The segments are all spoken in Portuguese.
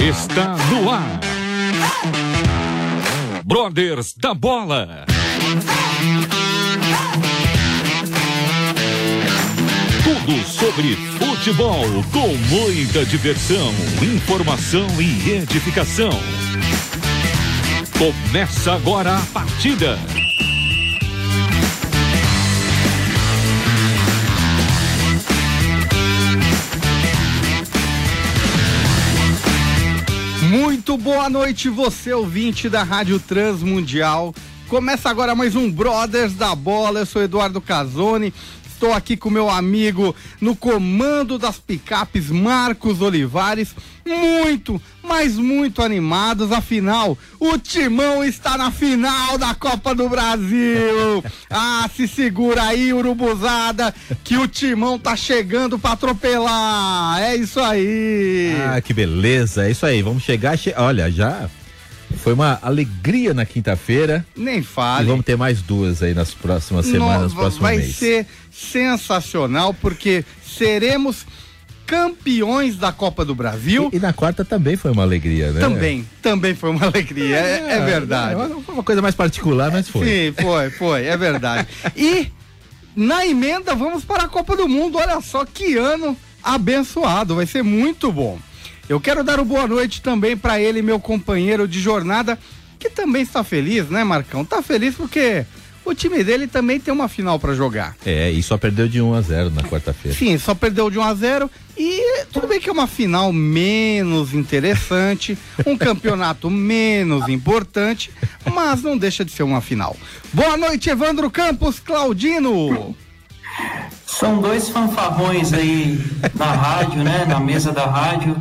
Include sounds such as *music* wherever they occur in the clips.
Está no ar. Brothers da Bola. Tudo sobre futebol com muita diversão, informação e edificação. Começa agora a partida. Muito boa noite, você ouvinte da Rádio Transmundial. Começa agora mais um Brothers da Bola. Eu sou Eduardo Casoni. Estou aqui com meu amigo no comando das picapes, Marcos Olivares. Muito, mas muito animados. Afinal, o Timão está na final da Copa do Brasil. *laughs* Ah, se segura aí, urubuzada, que o Timão tá chegando para atropelar. É isso aí. Ah, que beleza. É isso aí. Vamos chegar. Che... Olha, já foi uma alegria na quinta-feira. Nem fale. E vamos ter mais duas aí nas próximas semanas, nos próximos vai mês. ser sensacional porque seremos campeões da Copa do Brasil. E, e, na quarta também foi uma alegria, né? Também, também foi uma alegria, é, é, é verdade. É uma, uma coisa mais particular, mas foi. Sim, foi, foi, é verdade. e na emenda vamos para a Copa do Mundo. Olha só que ano abençoado, vai ser muito bom. Eu quero dar o boa noite também para ele, meu companheiro de jornada, que também está feliz, né, Marcão? Tá feliz porque o time dele também tem uma final para jogar. É, e só perdeu de 1 a 0 na quarta-feira. Sim, só perdeu de 1 a 0 e tudo bem que é uma final menos interessante, um *laughs* campeonato menos importante, mas não deixa de ser uma final. Boa noite, Evandro Campos, Claudino. São dois fanfarrões aí na rádio, né? Na mesa da rádio.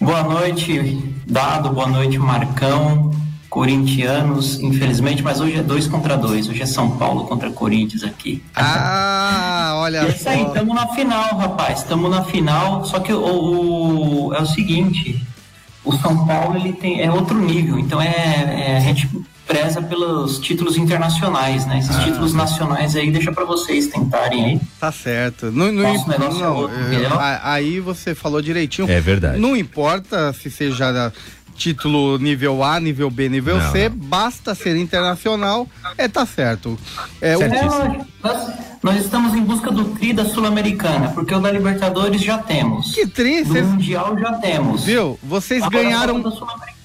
Boa noite, Dado, boa noite, Marcão, corintianos, infelizmente, mas hoje é dois contra dois, hoje é São Paulo contra Corinthians aqui. Ah, olha é isso aí, estamos na final, rapaz, estamos na final, só que o, o, é o seguinte, o São Paulo ele tem, é outro nível, então é, é a gente preza pelos títulos internacionais, né? Esses ah, títulos nacionais aí deixa para vocês tentarem aí. Tá certo. Não, não, Nosso negócio não, é outro, eu, aí você falou direitinho. É verdade. Não importa se seja título nível A, nível B, nível não, C, não. basta ser internacional, é tá certo. É, o... é nós, nós, estamos em busca do tri da Sul-Americana, porque o da Libertadores já temos. Que tri? Do Mundial já temos. Viu? Vocês Agora ganharam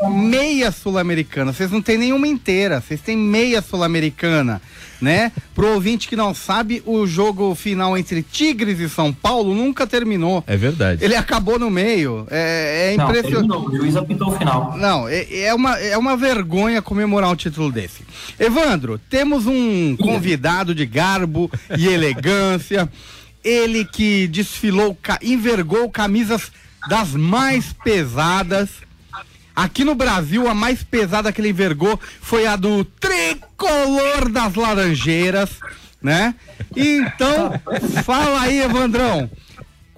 meia Sul-Americana, vocês não têm nenhuma inteira, vocês têm meia Sul-Americana né? Pro ouvinte que não sabe, o jogo final entre Tigres e São Paulo nunca terminou. É verdade. Ele acabou no meio. É, é impressionante. Não, o juiz apitou o final. Não, é, é, uma, é uma vergonha comemorar um título desse. Evandro, temos um convidado de garbo e elegância. Ele que desfilou, envergou camisas das mais pesadas Aqui no Brasil, a mais pesada que ele envergou foi a do tricolor das Laranjeiras, né? Então, fala aí, Evandrão.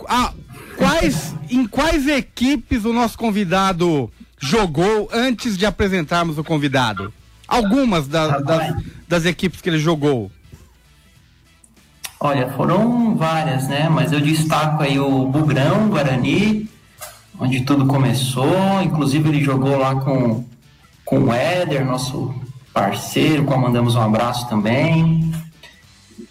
A, quais, em quais equipes o nosso convidado jogou antes de apresentarmos o convidado? Algumas da, das, das equipes que ele jogou. Olha, foram várias, né? Mas eu destaco aí o Bugrão, Guarani, onde tudo começou. Inclusive ele jogou lá com, com o Éder, nosso parceiro, qual mandamos um abraço também.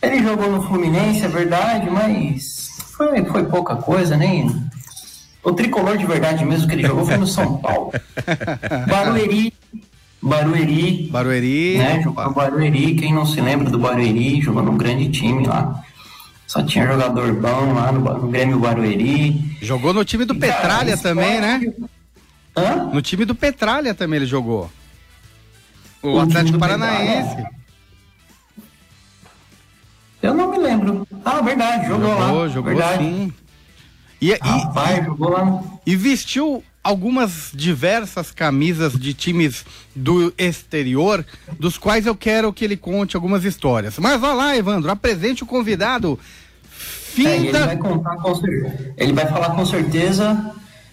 Ele jogou no Fluminense, é verdade, mas foi, foi pouca coisa, nem. O tricolor de verdade mesmo que ele jogou foi no São Paulo. *laughs* Barueri, Barueri. Barueri. Né? Jogou Barueri, quem não se lembra do Barueri, jogou num grande time lá. Só tinha jogador bom lá no, no Grêmio Barueri. Jogou no time do e, Petralha cara, também, né? Hã? No time do Petralha também ele jogou. O, o Atlético Paranaense. Eu não me lembro. Ah, verdade, jogou, jogou lá. Jogou, verdade. sim. E, Rapaz, e, jogou lá. E vestiu algumas diversas camisas de times do exterior, dos quais eu quero que ele conte algumas histórias. Mas vá lá, Evandro, apresente o convidado. Finta... É, ele, vai contar com, ele vai falar com certeza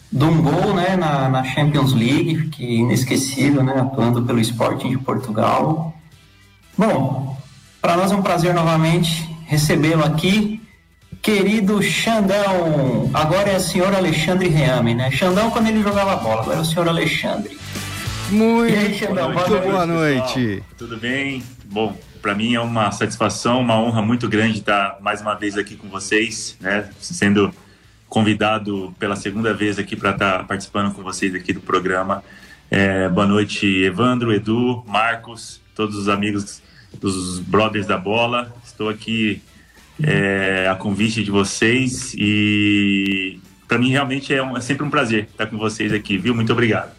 de um gol né, na, na Champions League, que é inesquecível, né, atuando pelo Sporting de Portugal. Bom, para nós é um prazer novamente recebê-lo aqui. querido Xandão. Agora é o senhor Alexandre Reame, né? Xandão quando ele jogava bola, agora é o senhor Alexandre. Muito, aí, Xandão, muito boa boa noite, noite. Tudo bem? Bom, para mim é uma satisfação, uma honra muito grande estar mais uma vez aqui com vocês, né? Sendo convidado pela segunda vez aqui para estar participando com vocês aqui do programa. É, boa noite, Evandro, Edu, Marcos, todos os amigos dos Brothers da Bola. Estou aqui é, a convite de vocês e para mim realmente é, um, é sempre um prazer estar com vocês aqui, viu? Muito obrigado.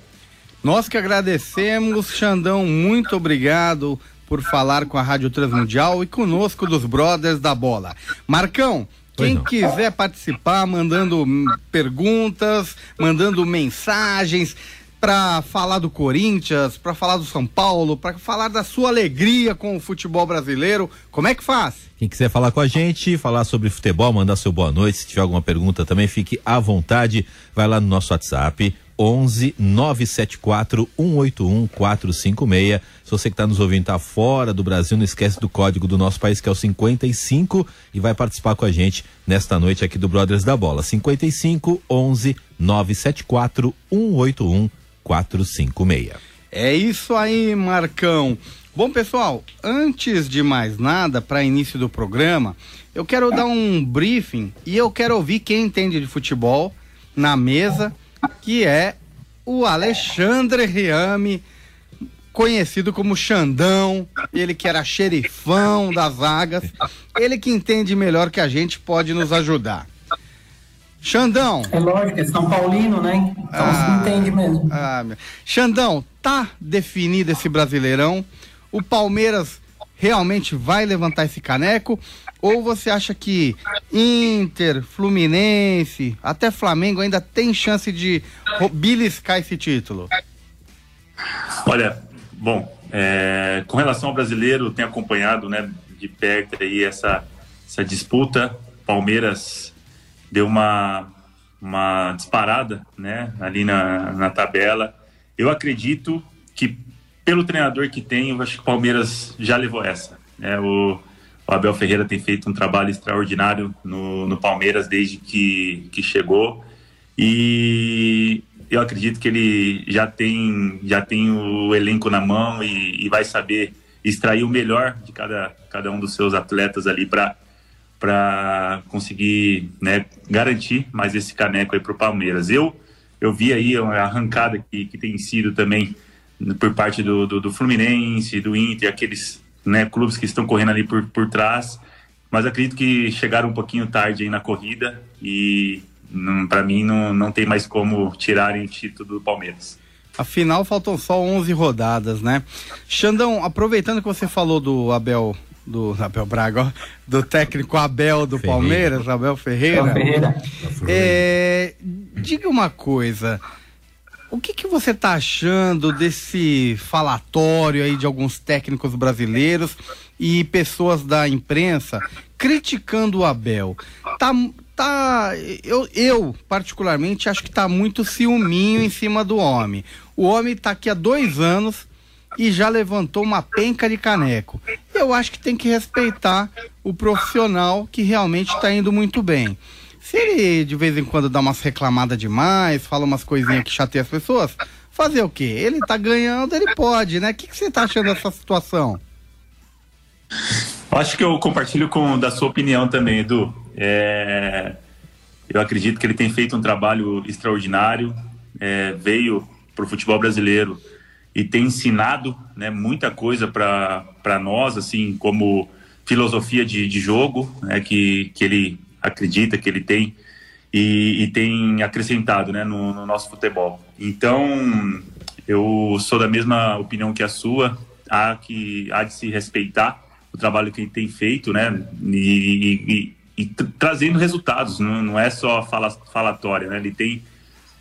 Nós que agradecemos, Xandão, muito obrigado por falar com a Rádio Transmundial e conosco dos Brothers da Bola. Marcão, quem quiser participar, mandando perguntas, mandando mensagens para falar do Corinthians, para falar do São Paulo, para falar da sua alegria com o futebol brasileiro, como é que faz? Quem quiser falar com a gente, falar sobre futebol, mandar seu boa noite, se tiver alguma pergunta também, fique à vontade. Vai lá no nosso WhatsApp, 11 974 181 456. Se você que está nos ouvindo está fora do Brasil, não esquece do código do nosso país, que é o 55, e vai participar com a gente nesta noite aqui do Brothers da Bola. 55 11 974 181 456. É isso aí, Marcão. Bom, pessoal, antes de mais nada, para início do programa, eu quero dar um briefing e eu quero ouvir quem entende de futebol na mesa, que é o Alexandre Riame, conhecido como Xandão, ele que era xerifão das zagas, ele que entende melhor que a gente pode nos ajudar. Xandão, É lógico, é São Paulino, né? Então Ah. se entende mesmo. Ah. Xandão, tá definido esse brasileirão? O Palmeiras realmente vai levantar esse caneco? Ou você acha que Inter, Fluminense, até Flamengo ainda tem chance de beliscar esse título? Olha, bom, é, com relação ao brasileiro, tenho acompanhado né, de perto aí essa, essa disputa. Palmeiras deu uma, uma disparada né, ali na, na tabela. Eu acredito que, pelo treinador que tem, eu acho que o Palmeiras já levou essa. né? o, o Abel Ferreira tem feito um trabalho extraordinário no, no Palmeiras desde que, que chegou. E eu acredito que ele já tem, já tem o elenco na mão e, e vai saber extrair o melhor de cada, cada um dos seus atletas ali para conseguir né, garantir mais esse caneco aí para o Palmeiras. Eu eu vi aí uma arrancada que, que tem sido também por parte do, do, do Fluminense, do Inter, aqueles né, clubes que estão correndo ali por, por trás, mas acredito que chegaram um pouquinho tarde aí na corrida e para mim não, não tem mais como tirarem o título do Palmeiras. Afinal, faltam só 11 rodadas, né? Xandão, aproveitando que você falou do Abel, do Abel Braga, ó, do técnico Abel do Ferreira. Palmeiras, Abel Ferreira. Ferreira. É, diga uma coisa. O que, que você tá achando desse falatório aí de alguns técnicos brasileiros e pessoas da imprensa criticando o Abel? Tá, tá, eu, eu particularmente acho que tá muito ciúminho em cima do homem. O homem tá aqui há dois anos e já levantou uma penca de caneco. Eu acho que tem que respeitar o profissional que realmente está indo muito bem. Se ele de vez em quando dá umas reclamadas demais, fala umas coisinhas que chateiam as pessoas, fazer o quê? Ele tá ganhando, ele pode, né? O que, que você tá achando dessa situação? Acho que eu compartilho com da sua opinião também, Edu. É, eu acredito que ele tem feito um trabalho extraordinário, é, veio para o futebol brasileiro e tem ensinado né, muita coisa para nós, assim como filosofia de, de jogo, né, que, que ele acredita que ele tem e, e tem acrescentado né, no, no nosso futebol. Então, eu sou da mesma opinião que a sua, há, que, há de se respeitar o trabalho que ele tem feito, né? E, e- e tra- trazendo resultados, não, não é só fala, falatória, né? Ele tem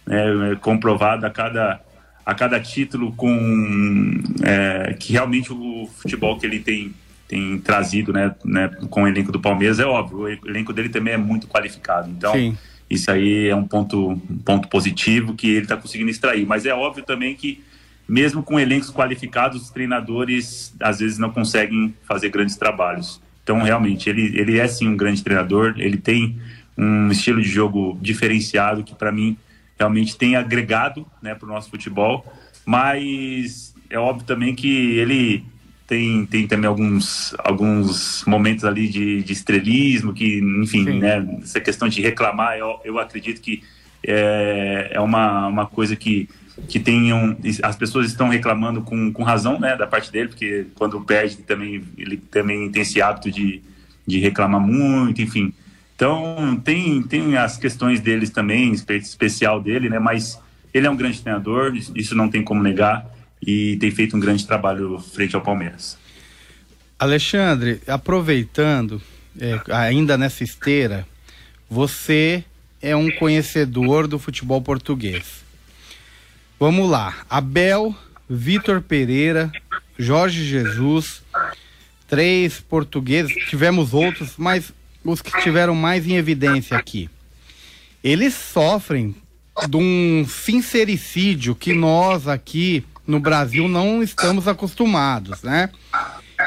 né, comprovado a cada, a cada título com é, que realmente o futebol que ele tem, tem trazido né, né, com o elenco do Palmeiras é óbvio, o elenco dele também é muito qualificado. Então, Sim. isso aí é um ponto, um ponto positivo que ele está conseguindo extrair. Mas é óbvio também que, mesmo com elencos qualificados, os treinadores às vezes não conseguem fazer grandes trabalhos. Então, realmente, ele, ele é sim um grande treinador, ele tem um estilo de jogo diferenciado que, para mim, realmente tem agregado né, para o nosso futebol, mas é óbvio também que ele tem, tem também alguns, alguns momentos ali de, de estrelismo, que, enfim, né, essa questão de reclamar, eu, eu acredito que é, é uma, uma coisa que, que tenham, as pessoas estão reclamando com, com razão, né, da parte dele, porque quando perde também, ele também tem esse hábito de, de reclamar muito, enfim. Então, tem, tem as questões deles também, especial dele, né, mas ele é um grande treinador, isso não tem como negar, e tem feito um grande trabalho frente ao Palmeiras. Alexandre, aproveitando, é, ainda nessa esteira, você é um conhecedor do futebol português. Vamos lá. Abel, Vitor Pereira, Jorge Jesus, três portugueses, tivemos outros, mas os que tiveram mais em evidência aqui. Eles sofrem de um sincericídio que nós aqui no Brasil não estamos acostumados, né?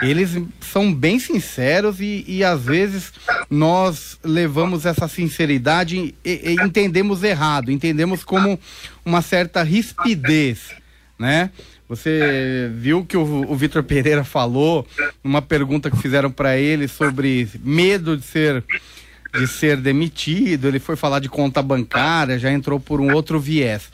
eles são bem sinceros e, e às vezes nós levamos essa sinceridade e, e entendemos errado, entendemos como uma certa rispidez, né? Você viu que o, o Vitor Pereira falou numa pergunta que fizeram para ele sobre medo de ser de ser demitido, ele foi falar de conta bancária, já entrou por um outro viés.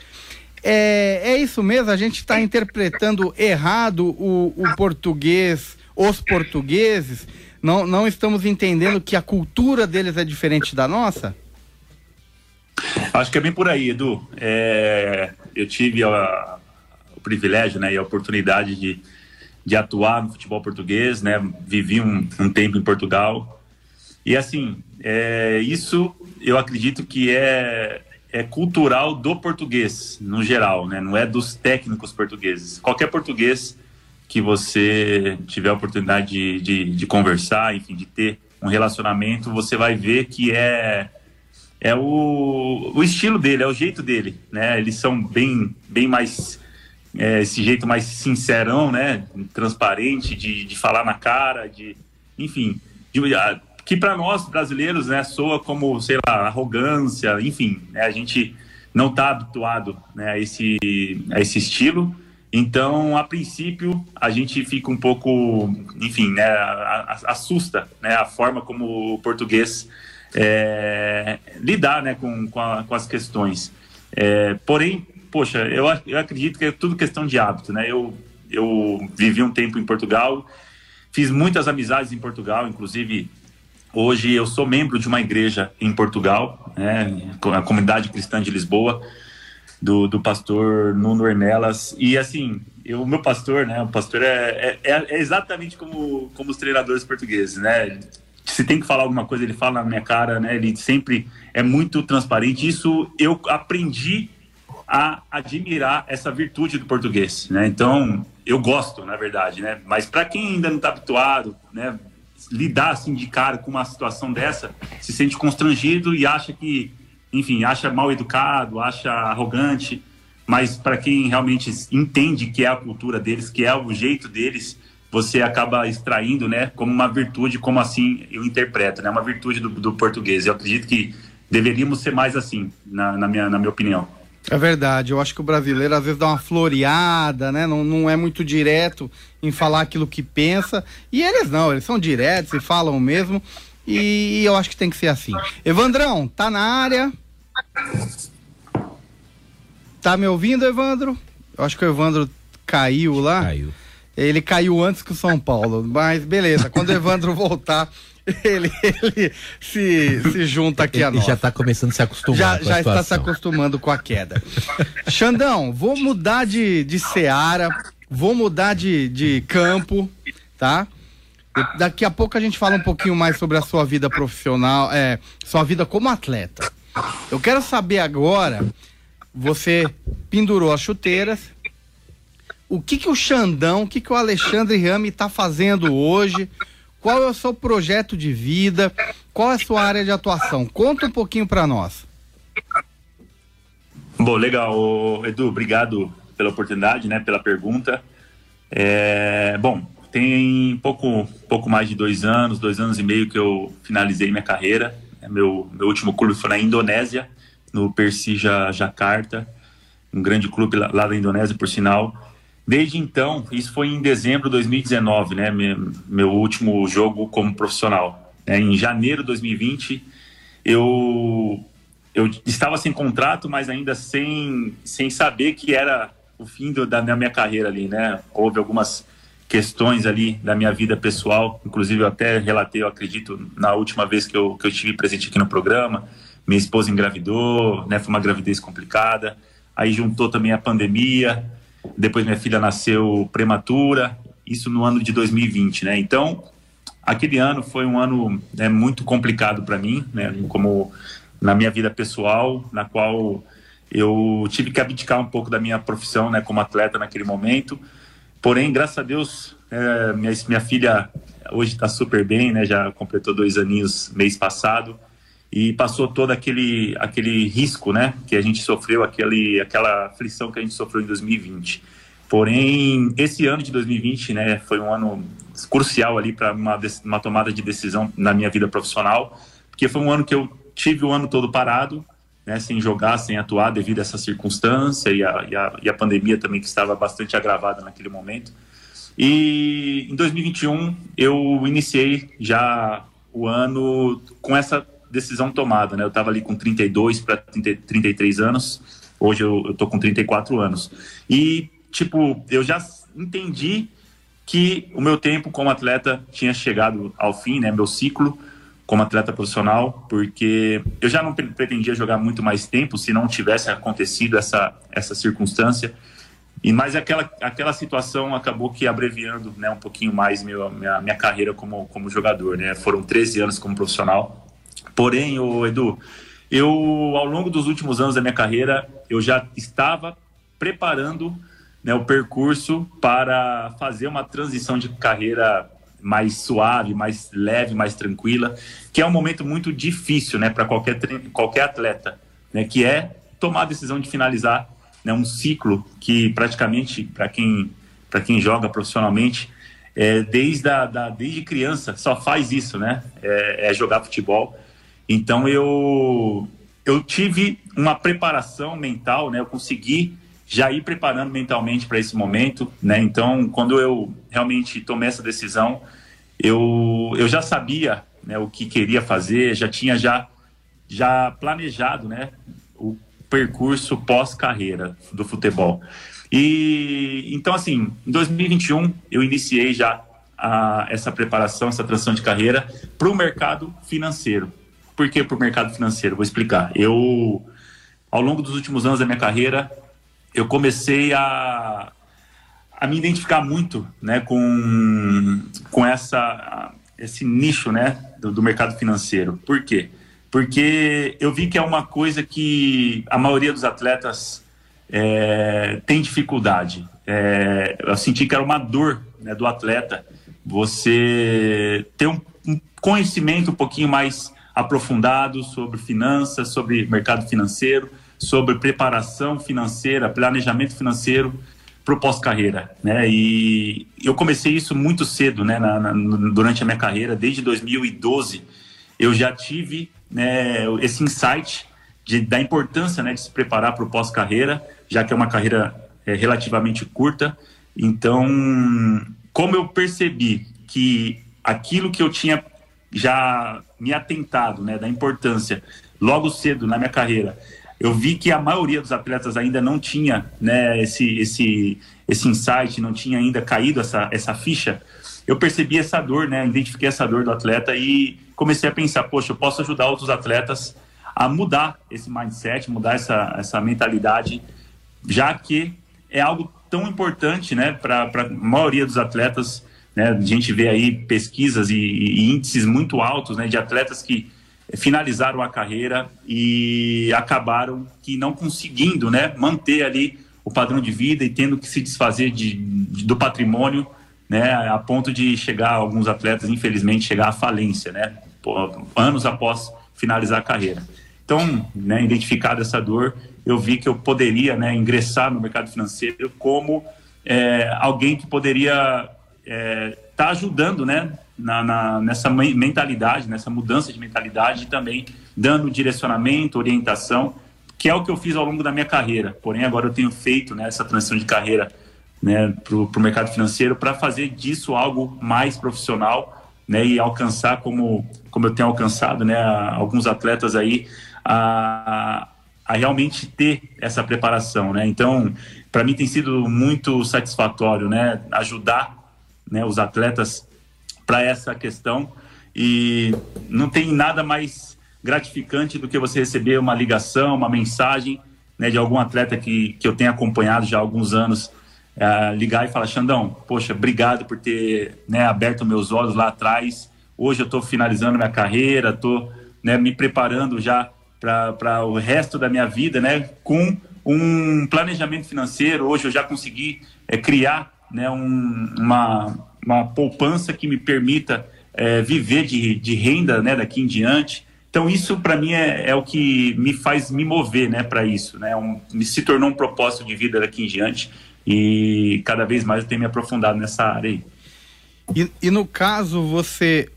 É, é isso mesmo, a gente está interpretando errado o, o português os portugueses, não, não estamos entendendo que a cultura deles é diferente da nossa? Acho que é bem por aí, Edu. É, eu tive a, o privilégio né, e a oportunidade de, de atuar no futebol português, né? Vivi um, um tempo em Portugal. E assim, é, isso eu acredito que é, é cultural do português, no geral, né? Não é dos técnicos portugueses. Qualquer português que você tiver a oportunidade de, de, de, conversar, enfim, de ter um relacionamento, você vai ver que é é o, o estilo dele, é o jeito dele, né? Eles são bem bem mais é, esse jeito mais sincerão, né? Transparente, de, de falar na cara, de enfim, de, que para nós brasileiros, né, soa como sei lá arrogância, enfim, né? a gente não está habituado né, a esse a esse estilo então, a princípio, a gente fica um pouco, enfim, né, assusta né, a forma como o português é, lidar né, com, com, a, com as questões. É, porém, poxa, eu, eu acredito que é tudo questão de hábito. Né? Eu, eu vivi um tempo em Portugal, fiz muitas amizades em Portugal, inclusive hoje eu sou membro de uma igreja em Portugal, né, a comunidade cristã de Lisboa do, do pastor Nuno Ornelas. E assim, o meu pastor, né? O pastor é, é, é, exatamente como, como os treinadores portugueses, né? Se tem que falar alguma coisa, ele fala na minha cara, né? Ele sempre é muito transparente. Isso eu aprendi a admirar essa virtude do português, né? Então, eu gosto, na verdade, né? Mas para quem ainda não está habituado, né? Lidar assim de cara com uma situação dessa, se sente constrangido e acha que enfim, acha mal educado, acha arrogante, mas para quem realmente entende que é a cultura deles, que é o jeito deles, você acaba extraindo, né, como uma virtude, como assim eu interpreto, né, uma virtude do, do português. Eu acredito que deveríamos ser mais assim, na, na, minha, na minha opinião. É verdade, eu acho que o brasileiro às vezes dá uma floreada, né? Não, não é muito direto em falar aquilo que pensa. E eles não, eles são diretos e falam mesmo. E eu acho que tem que ser assim. Evandrão, tá na área. Tá me ouvindo, Evandro? Eu acho que o Evandro caiu lá. Caiu. Ele caiu antes que o São Paulo, mas beleza. Quando o Evandro *laughs* voltar, *laughs* ele, ele se, se junta aqui ele, a nós. já está começando a se acostumar. Já, já está se acostumando com a queda. Xandão, vou mudar de, de seara, vou mudar de, de campo, tá? Daqui a pouco a gente fala um pouquinho mais sobre a sua vida profissional, é, sua vida como atleta. Eu quero saber agora, você pendurou as chuteiras, o que que o Xandão, o que que o Alexandre Rami está fazendo hoje? Qual é o seu projeto de vida? Qual é a sua área de atuação? Conta um pouquinho para nós. Bom, legal, Edu, obrigado pela oportunidade, né, pela pergunta. É, bom, tem pouco, pouco mais de dois anos, dois anos e meio que eu finalizei minha carreira. É, meu, meu último clube foi na Indonésia, no Persija Jakarta, um grande clube lá, lá da Indonésia, por sinal. Desde então, isso foi em dezembro de 2019, né? Meu, último jogo como profissional. É, em janeiro de 2020, eu, eu estava sem contrato, mas ainda sem, sem saber que era o fim do, da minha carreira ali, né? Houve algumas questões ali da minha vida pessoal, inclusive eu até relatei, eu acredito, na última vez que eu, que eu estive presente aqui no programa, minha esposa engravidou, né? Foi uma gravidez complicada, aí juntou também a pandemia, depois minha filha nasceu prematura, isso no ano de 2020, né? Então, aquele ano foi um ano né, muito complicado para mim, né? Como na minha vida pessoal, na qual eu tive que abdicar um pouco da minha profissão, né? Como atleta naquele momento. Porém, graças a Deus, é, minha, minha filha hoje está super bem, né? Já completou dois aninhos mês passado e passou todo aquele, aquele risco, né, que a gente sofreu, aquele, aquela aflição que a gente sofreu em 2020. Porém, esse ano de 2020, né, foi um ano crucial ali para uma, uma tomada de decisão na minha vida profissional, porque foi um ano que eu tive o ano todo parado, né, sem jogar, sem atuar devido a essa circunstância e a, e a, e a pandemia também que estava bastante agravada naquele momento. E em 2021 eu iniciei já o ano com essa decisão tomada, né? Eu estava ali com 32 para 33 anos, hoje eu, eu tô com 34 anos. E, tipo, eu já entendi que o meu tempo como atleta tinha chegado ao fim, né? Meu ciclo como atleta profissional, porque eu já não pretendia jogar muito mais tempo se não tivesse acontecido essa, essa circunstância. E mas aquela, aquela situação acabou que abreviando né, um pouquinho mais meu, minha, minha carreira como, como jogador. Né? Foram 13 anos como profissional. Porém, o Edu, eu ao longo dos últimos anos da minha carreira, eu já estava preparando né, o percurso para fazer uma transição de carreira mais suave, mais leve, mais tranquila, que é um momento muito difícil, né, para qualquer qualquer atleta, né, que é tomar a decisão de finalizar né, um ciclo que praticamente para quem para quem joga profissionalmente é, desde a, da, desde criança só faz isso, né, é, é jogar futebol então eu eu tive uma preparação mental, né? Eu consegui já ir preparando mentalmente para esse momento, né? Então, quando eu realmente tomei essa decisão, eu, eu já sabia né, o que queria fazer, já tinha já, já planejado, né? O percurso pós-carreira do futebol. E então, assim, em 2021 eu iniciei já a, essa preparação, essa transição de carreira para o mercado financeiro. Por que para o mercado financeiro? Vou explicar. Eu, ao longo dos últimos anos da minha carreira, eu comecei a, a me identificar muito né, com, com essa, esse nicho né, do, do mercado financeiro. Por quê? Porque eu vi que é uma coisa que a maioria dos atletas é, tem dificuldade. É, eu senti que era uma dor né, do atleta você ter um, um conhecimento um pouquinho mais aprofundado sobre finanças, sobre mercado financeiro, sobre preparação financeira, planejamento financeiro para o pós-carreira, né? E eu comecei isso muito cedo, né? Na, na, durante a minha carreira, desde 2012, eu já tive né, esse insight de, da importância, né, de se preparar para o pós-carreira, já que é uma carreira é, relativamente curta. Então, como eu percebi que aquilo que eu tinha já me atentado, né, da importância logo cedo na minha carreira. Eu vi que a maioria dos atletas ainda não tinha, né, esse esse esse insight, não tinha ainda caído essa essa ficha. Eu percebi essa dor, né, identifiquei essa dor do atleta e comecei a pensar, poxa, eu posso ajudar outros atletas a mudar esse mindset, mudar essa essa mentalidade, já que é algo tão importante, né, para a maioria dos atletas né? A gente vê aí pesquisas e, e índices muito altos né, de atletas que finalizaram a carreira e acabaram que não conseguindo né, manter ali o padrão de vida e tendo que se desfazer de, de, do patrimônio né, a ponto de chegar alguns atletas, infelizmente, chegar à falência, né, anos após finalizar a carreira. Então, né, identificada essa dor, eu vi que eu poderia né, ingressar no mercado financeiro como é, alguém que poderia é, tá ajudando, né, na, na, nessa mentalidade, nessa mudança de mentalidade e também dando direcionamento, orientação, que é o que eu fiz ao longo da minha carreira. Porém, agora eu tenho feito né, essa transição de carreira né, para o mercado financeiro para fazer disso algo mais profissional né, e alcançar, como, como eu tenho alcançado né, alguns atletas aí, a, a realmente ter essa preparação. Né? Então, para mim tem sido muito satisfatório né, ajudar né, os atletas para essa questão. E não tem nada mais gratificante do que você receber uma ligação, uma mensagem né, de algum atleta que, que eu tenho acompanhado já há alguns anos, é, ligar e falar, Xandão, poxa, obrigado por ter né, aberto meus olhos lá atrás, hoje eu estou finalizando minha carreira, estou né, me preparando já para o resto da minha vida, né, com um planejamento financeiro, hoje eu já consegui é, criar né, um, uma, uma poupança que me permita é, viver de, de renda né, daqui em diante. Então isso para mim é, é, o que me faz me mover né, para isso. Né, um, me se tornou um propósito de vida daqui em diante e cada vez mais eu tenho me aprofundado nessa área aí. E, e no caso você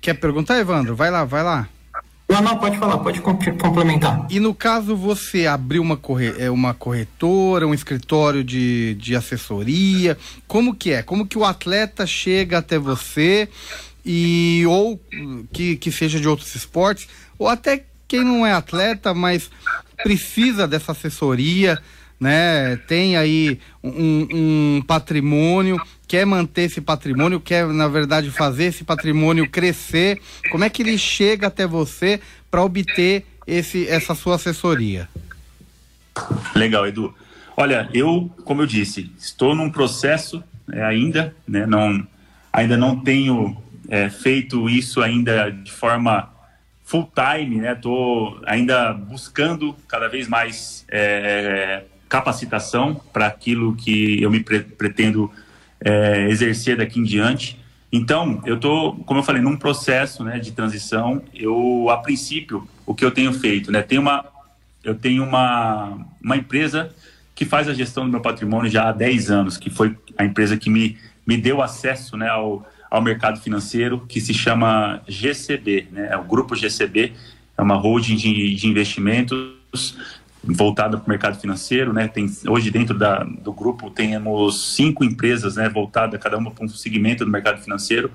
quer perguntar, Evandro? Vai lá, vai lá. Não, não, pode falar, pode complementar. E no caso você abriu uma, corre, é, uma corretora, um escritório de, de assessoria, como que é? Como que o atleta chega até você e ou que, que seja de outros esportes, ou até quem não é atleta, mas precisa dessa assessoria, né? Tem aí um, um patrimônio, quer manter esse patrimônio, quer, na verdade, fazer esse patrimônio crescer. Como é que ele chega até você para obter esse, essa sua assessoria? Legal, Edu. Olha, eu, como eu disse, estou num processo é, ainda, né? Não, ainda não tenho é, feito isso ainda de forma full time, né? Estou ainda buscando cada vez mais é, capacitação para aquilo que eu me pre pretendo é, exercer daqui em diante. Então, eu estou, como eu falei, num processo né, de transição. Eu, a princípio, o que eu tenho feito, né, tem uma, eu tenho uma, uma empresa que faz a gestão do meu patrimônio já há 10 anos, que foi a empresa que me, me deu acesso né, ao, ao mercado financeiro, que se chama GCB, né, é o Grupo GCB, é uma holding de, de investimentos voltada para o mercado financeiro, né? Tem, hoje dentro da, do grupo temos cinco empresas, né, voltadas cada uma para um segmento do mercado financeiro.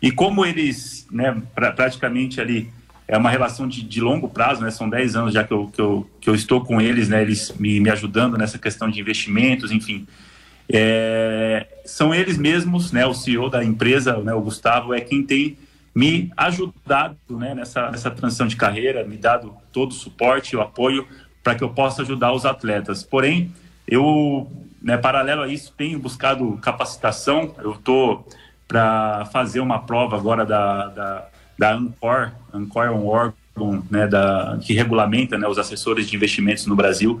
E como eles, né, pra, praticamente ali é uma relação de, de, longo prazo, né? São 10 anos já que eu, que eu, que eu estou com eles, né? Eles me, me ajudando nessa questão de investimentos, enfim. É, são eles mesmos, né? O CEO da empresa, né, o Gustavo, é quem tem me ajudado né, nessa, nessa transição de carreira, me dado todo o suporte, o apoio para que eu possa ajudar os atletas. Porém, eu, né, paralelo a isso, tenho buscado capacitação. Eu estou para fazer uma prova agora da, da, da Ancor. Ancor é um órgão né, da, que regulamenta né, os assessores de investimentos no Brasil,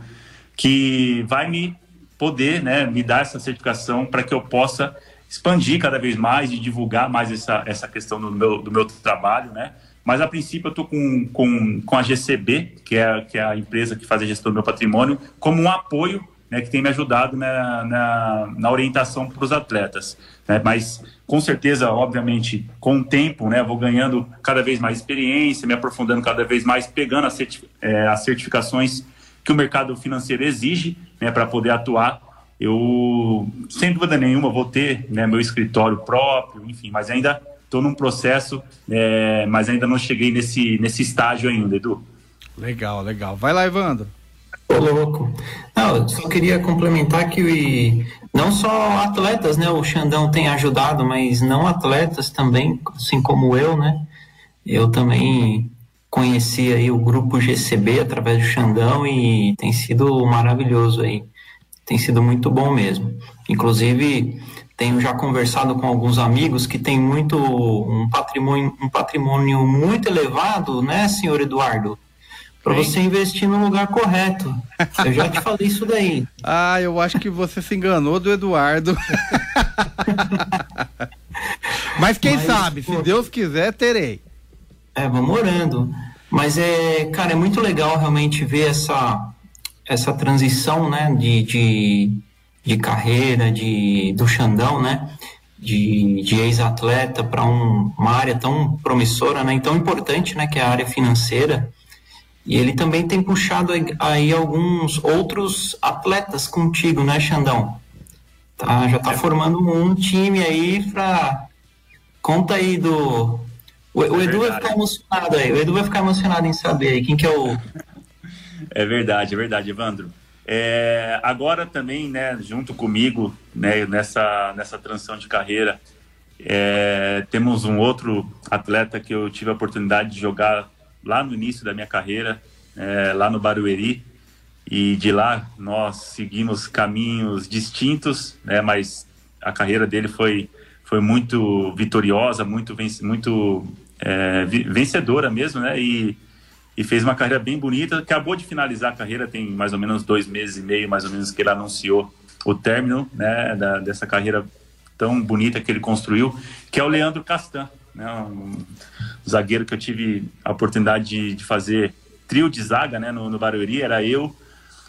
que vai me poder né, me dar essa certificação para que eu possa expandir cada vez mais e divulgar mais essa, essa questão do meu, do meu trabalho, né? Mas a princípio eu estou com, com, com a GCB, que é, que é a empresa que faz a gestão do meu patrimônio, como um apoio né, que tem me ajudado na, na, na orientação para os atletas. Né? Mas com certeza, obviamente, com o tempo, né, vou ganhando cada vez mais experiência, me aprofundando cada vez mais, pegando as, certi é, as certificações que o mercado financeiro exige né, para poder atuar. Eu, sem dúvida nenhuma, vou ter né, meu escritório próprio, enfim, mas ainda estou num processo, é, mas ainda não cheguei nesse, nesse estágio ainda, Edu. Legal, legal. Vai lá, Evandro. Ô, louco. Não, eu só queria complementar que não só atletas, né, o Xandão tem ajudado, mas não atletas também, assim como eu, né, eu também conheci aí o grupo GCB através do Xandão e tem sido maravilhoso aí, tem sido muito bom mesmo. Inclusive, tenho já conversado com alguns amigos que têm muito um patrimônio, um patrimônio muito elevado, né, senhor Eduardo? Para você investir no lugar correto. Eu já te *laughs* falei isso daí. Ah, eu acho que você se enganou do Eduardo. *laughs* Mas quem Mas, sabe, pô, se Deus quiser, terei. É, vamos orando. Mas é, cara, é muito legal realmente ver essa, essa transição, né, de, de de carreira de, do Xandão, né? de, de ex-atleta para um, uma área tão promissora, né, e tão importante, né, que é a área financeira. E ele também tem puxado aí, alguns outros atletas contigo, né, Xandão? Tá, já tá formando um time aí para conta aí do o, o Edu vai ficar emocionado aí. O Edu vai ficar emocionado em saber aí quem que é o É verdade, é verdade, Evandro. É, agora também, né, junto comigo, né, nessa, nessa transição de carreira, é, temos um outro atleta que eu tive a oportunidade de jogar lá no início da minha carreira, é, lá no Barueri, e de lá nós seguimos caminhos distintos, né, mas a carreira dele foi, foi muito vitoriosa, muito, muito é, vencedora mesmo, né, e e fez uma carreira bem bonita. Acabou de finalizar a carreira, tem mais ou menos dois meses e meio, mais ou menos, que ele anunciou o término né, da, dessa carreira tão bonita que ele construiu, que é o Leandro Castan, né, um zagueiro que eu tive a oportunidade de, de fazer trio de zaga né, no, no Barueri. Era eu,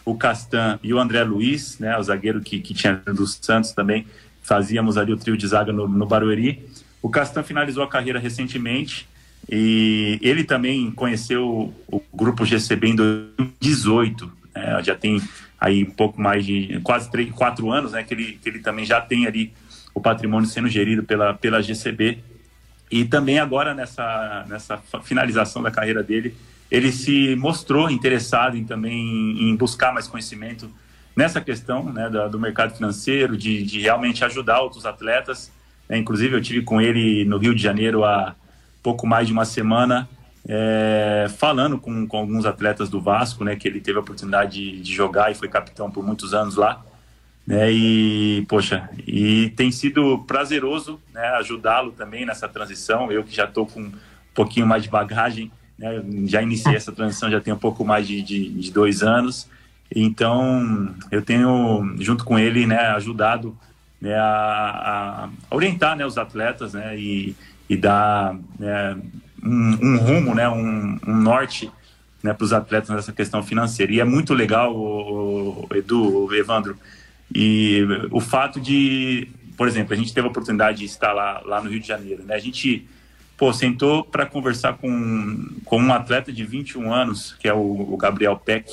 o Castan e o André Luiz, né, o zagueiro que, que tinha do Santos também. Fazíamos ali o trio de zaga no, no Barueri. O Castan finalizou a carreira recentemente e ele também conheceu o grupo GCB em 2018, né? já tem aí um pouco mais de quase três, quatro anos, né? Que ele, que ele também já tem ali o patrimônio sendo gerido pela, pela GCB. E também agora nessa, nessa finalização da carreira dele, ele se mostrou interessado em também em buscar mais conhecimento nessa questão né, do, do mercado financeiro, de, de realmente ajudar outros atletas. É, inclusive eu tive com ele no Rio de Janeiro há pouco mais de uma semana é, falando com, com alguns atletas do Vasco, né, que ele teve a oportunidade de, de jogar e foi capitão por muitos anos lá, né, e poxa, e tem sido prazeroso, né, ajudá-lo também nessa transição. Eu que já estou com um pouquinho mais de bagagem, né, já iniciei essa transição já tem um pouco mais de, de, de dois anos, então eu tenho junto com ele, né, ajudado né, a, a orientar, né, os atletas, né, e e dar é, um, um, rumo, né, um, um norte né, para os atletas nessa questão financeira. E é muito legal, o, o Edu, o Evandro, e o fato de, por exemplo, a gente teve a oportunidade de estar lá, lá no Rio de Janeiro, né? A gente, pô, sentou para conversar com, com um atleta de 21 anos, que é o, o Gabriel Peck,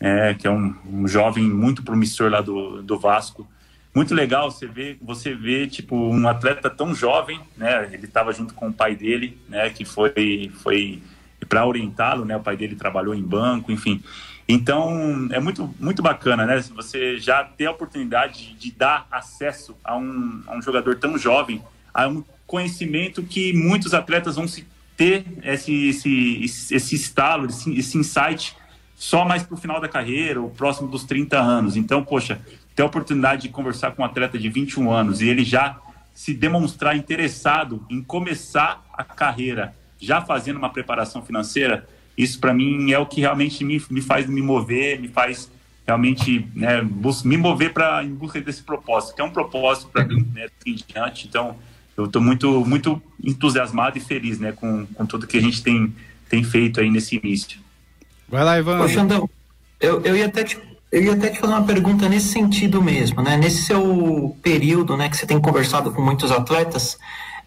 é, que é um, um, jovem muito promissor lá do, do Vasco, muito legal você ver, você vê tipo um atleta tão jovem, né? Ele estava junto com o pai dele, né? Que foi foi para orientá-lo, né? O pai dele trabalhou em banco, enfim. Então é muito muito bacana, né? Você já ter a oportunidade de dar acesso a um, a um jogador tão jovem, a um conhecimento que muitos atletas vão se ter esse esse esse estalo, esse, esse insight só mais para o final da carreira, ou próximo dos 30 anos. Então, poxa, ter a oportunidade de conversar com um atleta de 21 anos e ele já se demonstrar interessado em começar a carreira já fazendo uma preparação financeira, isso para mim é o que realmente me, me faz me mover, me faz realmente né, me mover para em busca desse propósito, que é um propósito para mim né, em diante. Então, eu estou muito muito entusiasmado e feliz né, com, com tudo que a gente tem, tem feito aí nesse início. Vai lá, Ivan. Poxa, Andão, eu, eu ia até te eu ia até te fazer uma pergunta nesse sentido mesmo, né? Nesse seu período, né, que você tem conversado com muitos atletas,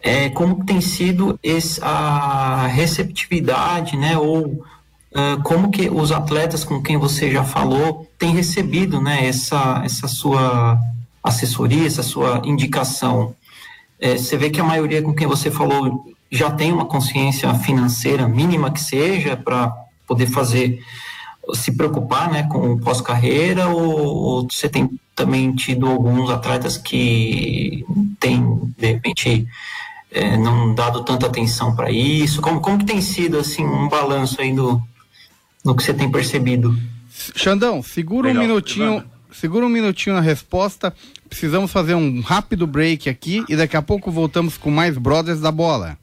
é, como tem sido esse, a receptividade, né, ou uh, como que os atletas com quem você já falou têm recebido, né, essa, essa sua assessoria, essa sua indicação? É, você vê que a maioria com quem você falou já tem uma consciência financeira mínima que seja para poder fazer se preocupar né, com o pós-carreira ou, ou, você tem também tido alguns atletas que têm, de repente, é, não dado tanta atenção para isso? Como, como que tem sido assim, um balanço aí do, do que você tem percebido? Xandão, segura Legal, um minutinho. Segura um minutinho na resposta. Precisamos fazer um rápido break aqui e daqui a pouco voltamos com mais Brothers da Bola.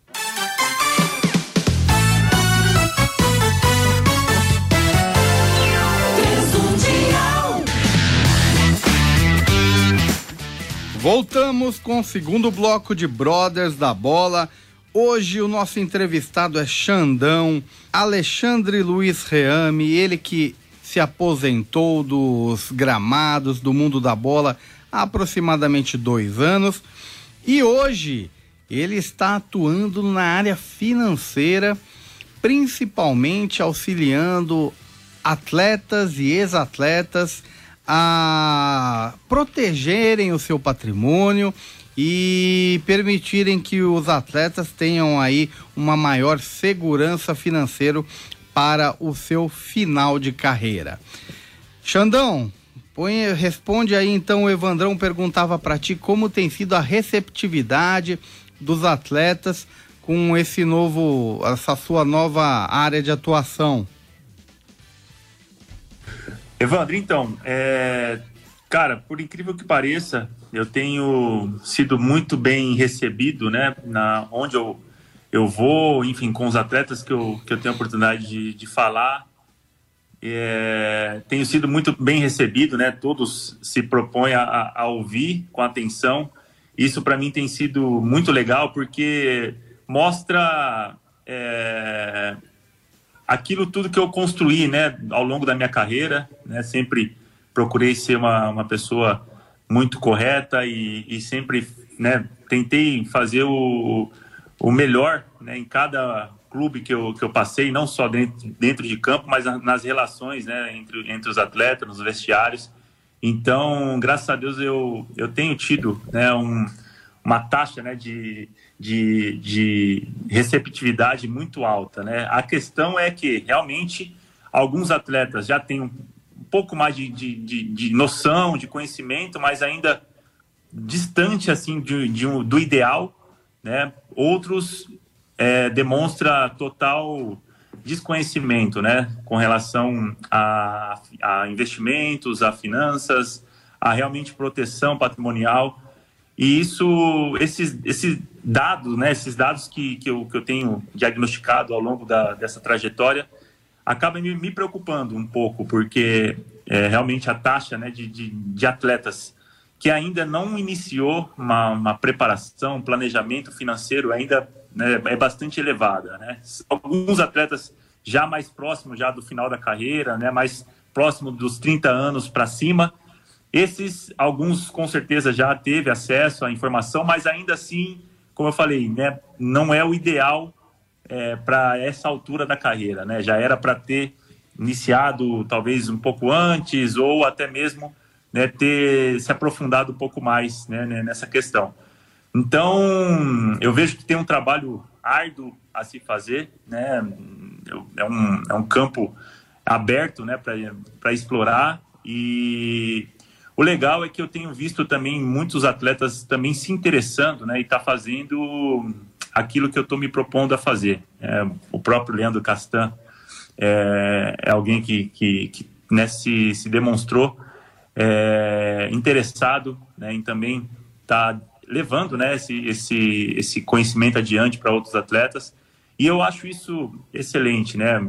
Voltamos com o segundo bloco de Brothers da Bola. Hoje o nosso entrevistado é Xandão, Alexandre Luiz Reame, ele que se aposentou dos gramados do mundo da bola há aproximadamente dois anos E hoje ele está atuando na área financeira, principalmente auxiliando atletas e ex-atletas a protegerem o seu patrimônio e permitirem que os atletas tenham aí uma maior segurança financeira para o seu final de carreira. Xandão, põe, responde aí então, o Evandrão perguntava para ti como tem sido a receptividade dos atletas com esse novo, essa sua nova área de atuação. Evandro, então, é, cara, por incrível que pareça, eu tenho sido muito bem recebido, né, na, onde eu, eu vou, enfim, com os atletas que eu, que eu tenho a oportunidade de, de falar, é, tenho sido muito bem recebido, né, todos se propõem a, a ouvir com atenção, isso para mim tem sido muito legal, porque mostra é, aquilo tudo que eu construí, né, ao longo da minha carreira, né, sempre procurei ser uma, uma pessoa muito correta e, e sempre, né, tentei fazer o, o melhor, né, em cada clube que eu, que eu passei, não só dentro, dentro de campo, mas nas relações, né, entre, entre os atletas, nos vestiários. Então, graças a Deus, eu, eu tenho tido, né, um, uma taxa, né, de, de, de receptividade muito alta. Né? A questão é que realmente alguns atletas já têm um pouco mais de, de, de, de noção, de conhecimento, mas ainda distante assim de, de um, do ideal, né? Outros é, demonstra total desconhecimento, né, com relação a, a investimentos, a finanças, a realmente proteção patrimonial. E isso, esses, esses dados, né, esses dados que, que, eu, que eu tenho diagnosticado ao longo da, dessa trajetória, acaba me, me preocupando um pouco, porque é, realmente a taxa né, de, de, de, atletas que ainda não iniciou uma, uma preparação, um planejamento financeiro ainda né, é bastante elevada. Né? Alguns atletas já mais próximos já do final da carreira, né, mais próximo dos 30 anos para cima, esses, alguns com certeza já teve acesso à informação, mas ainda assim, como eu falei, né, não é o ideal é, para essa altura da carreira, né? Já era para ter iniciado talvez um pouco antes ou até mesmo né, ter se aprofundado um pouco mais né, nessa questão. Então, eu vejo que tem um trabalho árduo a se fazer, né? É um, é um campo aberto, né, para explorar e o legal é que eu tenho visto também muitos atletas também se interessando, né, e tá fazendo aquilo que eu estou me propondo a fazer. É, o próprio Leandro Castan é, é alguém que, que, que né, se, se demonstrou é, interessado né, em também estar tá levando né, esse, esse, esse conhecimento adiante para outros atletas. E eu acho isso excelente, né?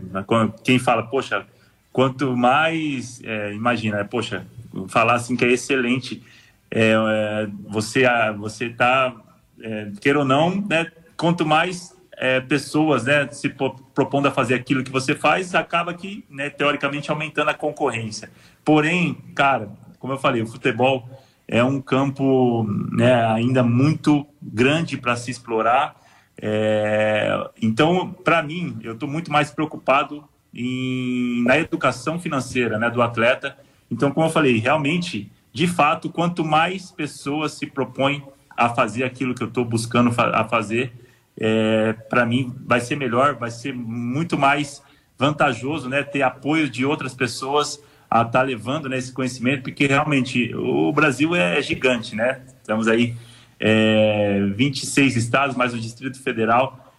Quem fala, poxa, quanto mais, é, imagina, poxa, falar assim que é excelente. É, é, você você está é, queira ou não, né? Quanto mais é, pessoas, né, se propondo a fazer aquilo que você faz, acaba que, né, teoricamente aumentando a concorrência. Porém, cara, como eu falei, o futebol é um campo, né, ainda muito grande para se explorar. É, então, para mim, eu estou muito mais preocupado em, na educação financeira, né, do atleta então, como eu falei, realmente, de fato, quanto mais pessoas se propõem a fazer aquilo que eu estou buscando a fazer, é, para mim vai ser melhor, vai ser muito mais vantajoso, né, ter apoio de outras pessoas a estar tá levando né, esse conhecimento, porque realmente o Brasil é gigante, né? Estamos aí é, 26 estados, mais o Distrito Federal,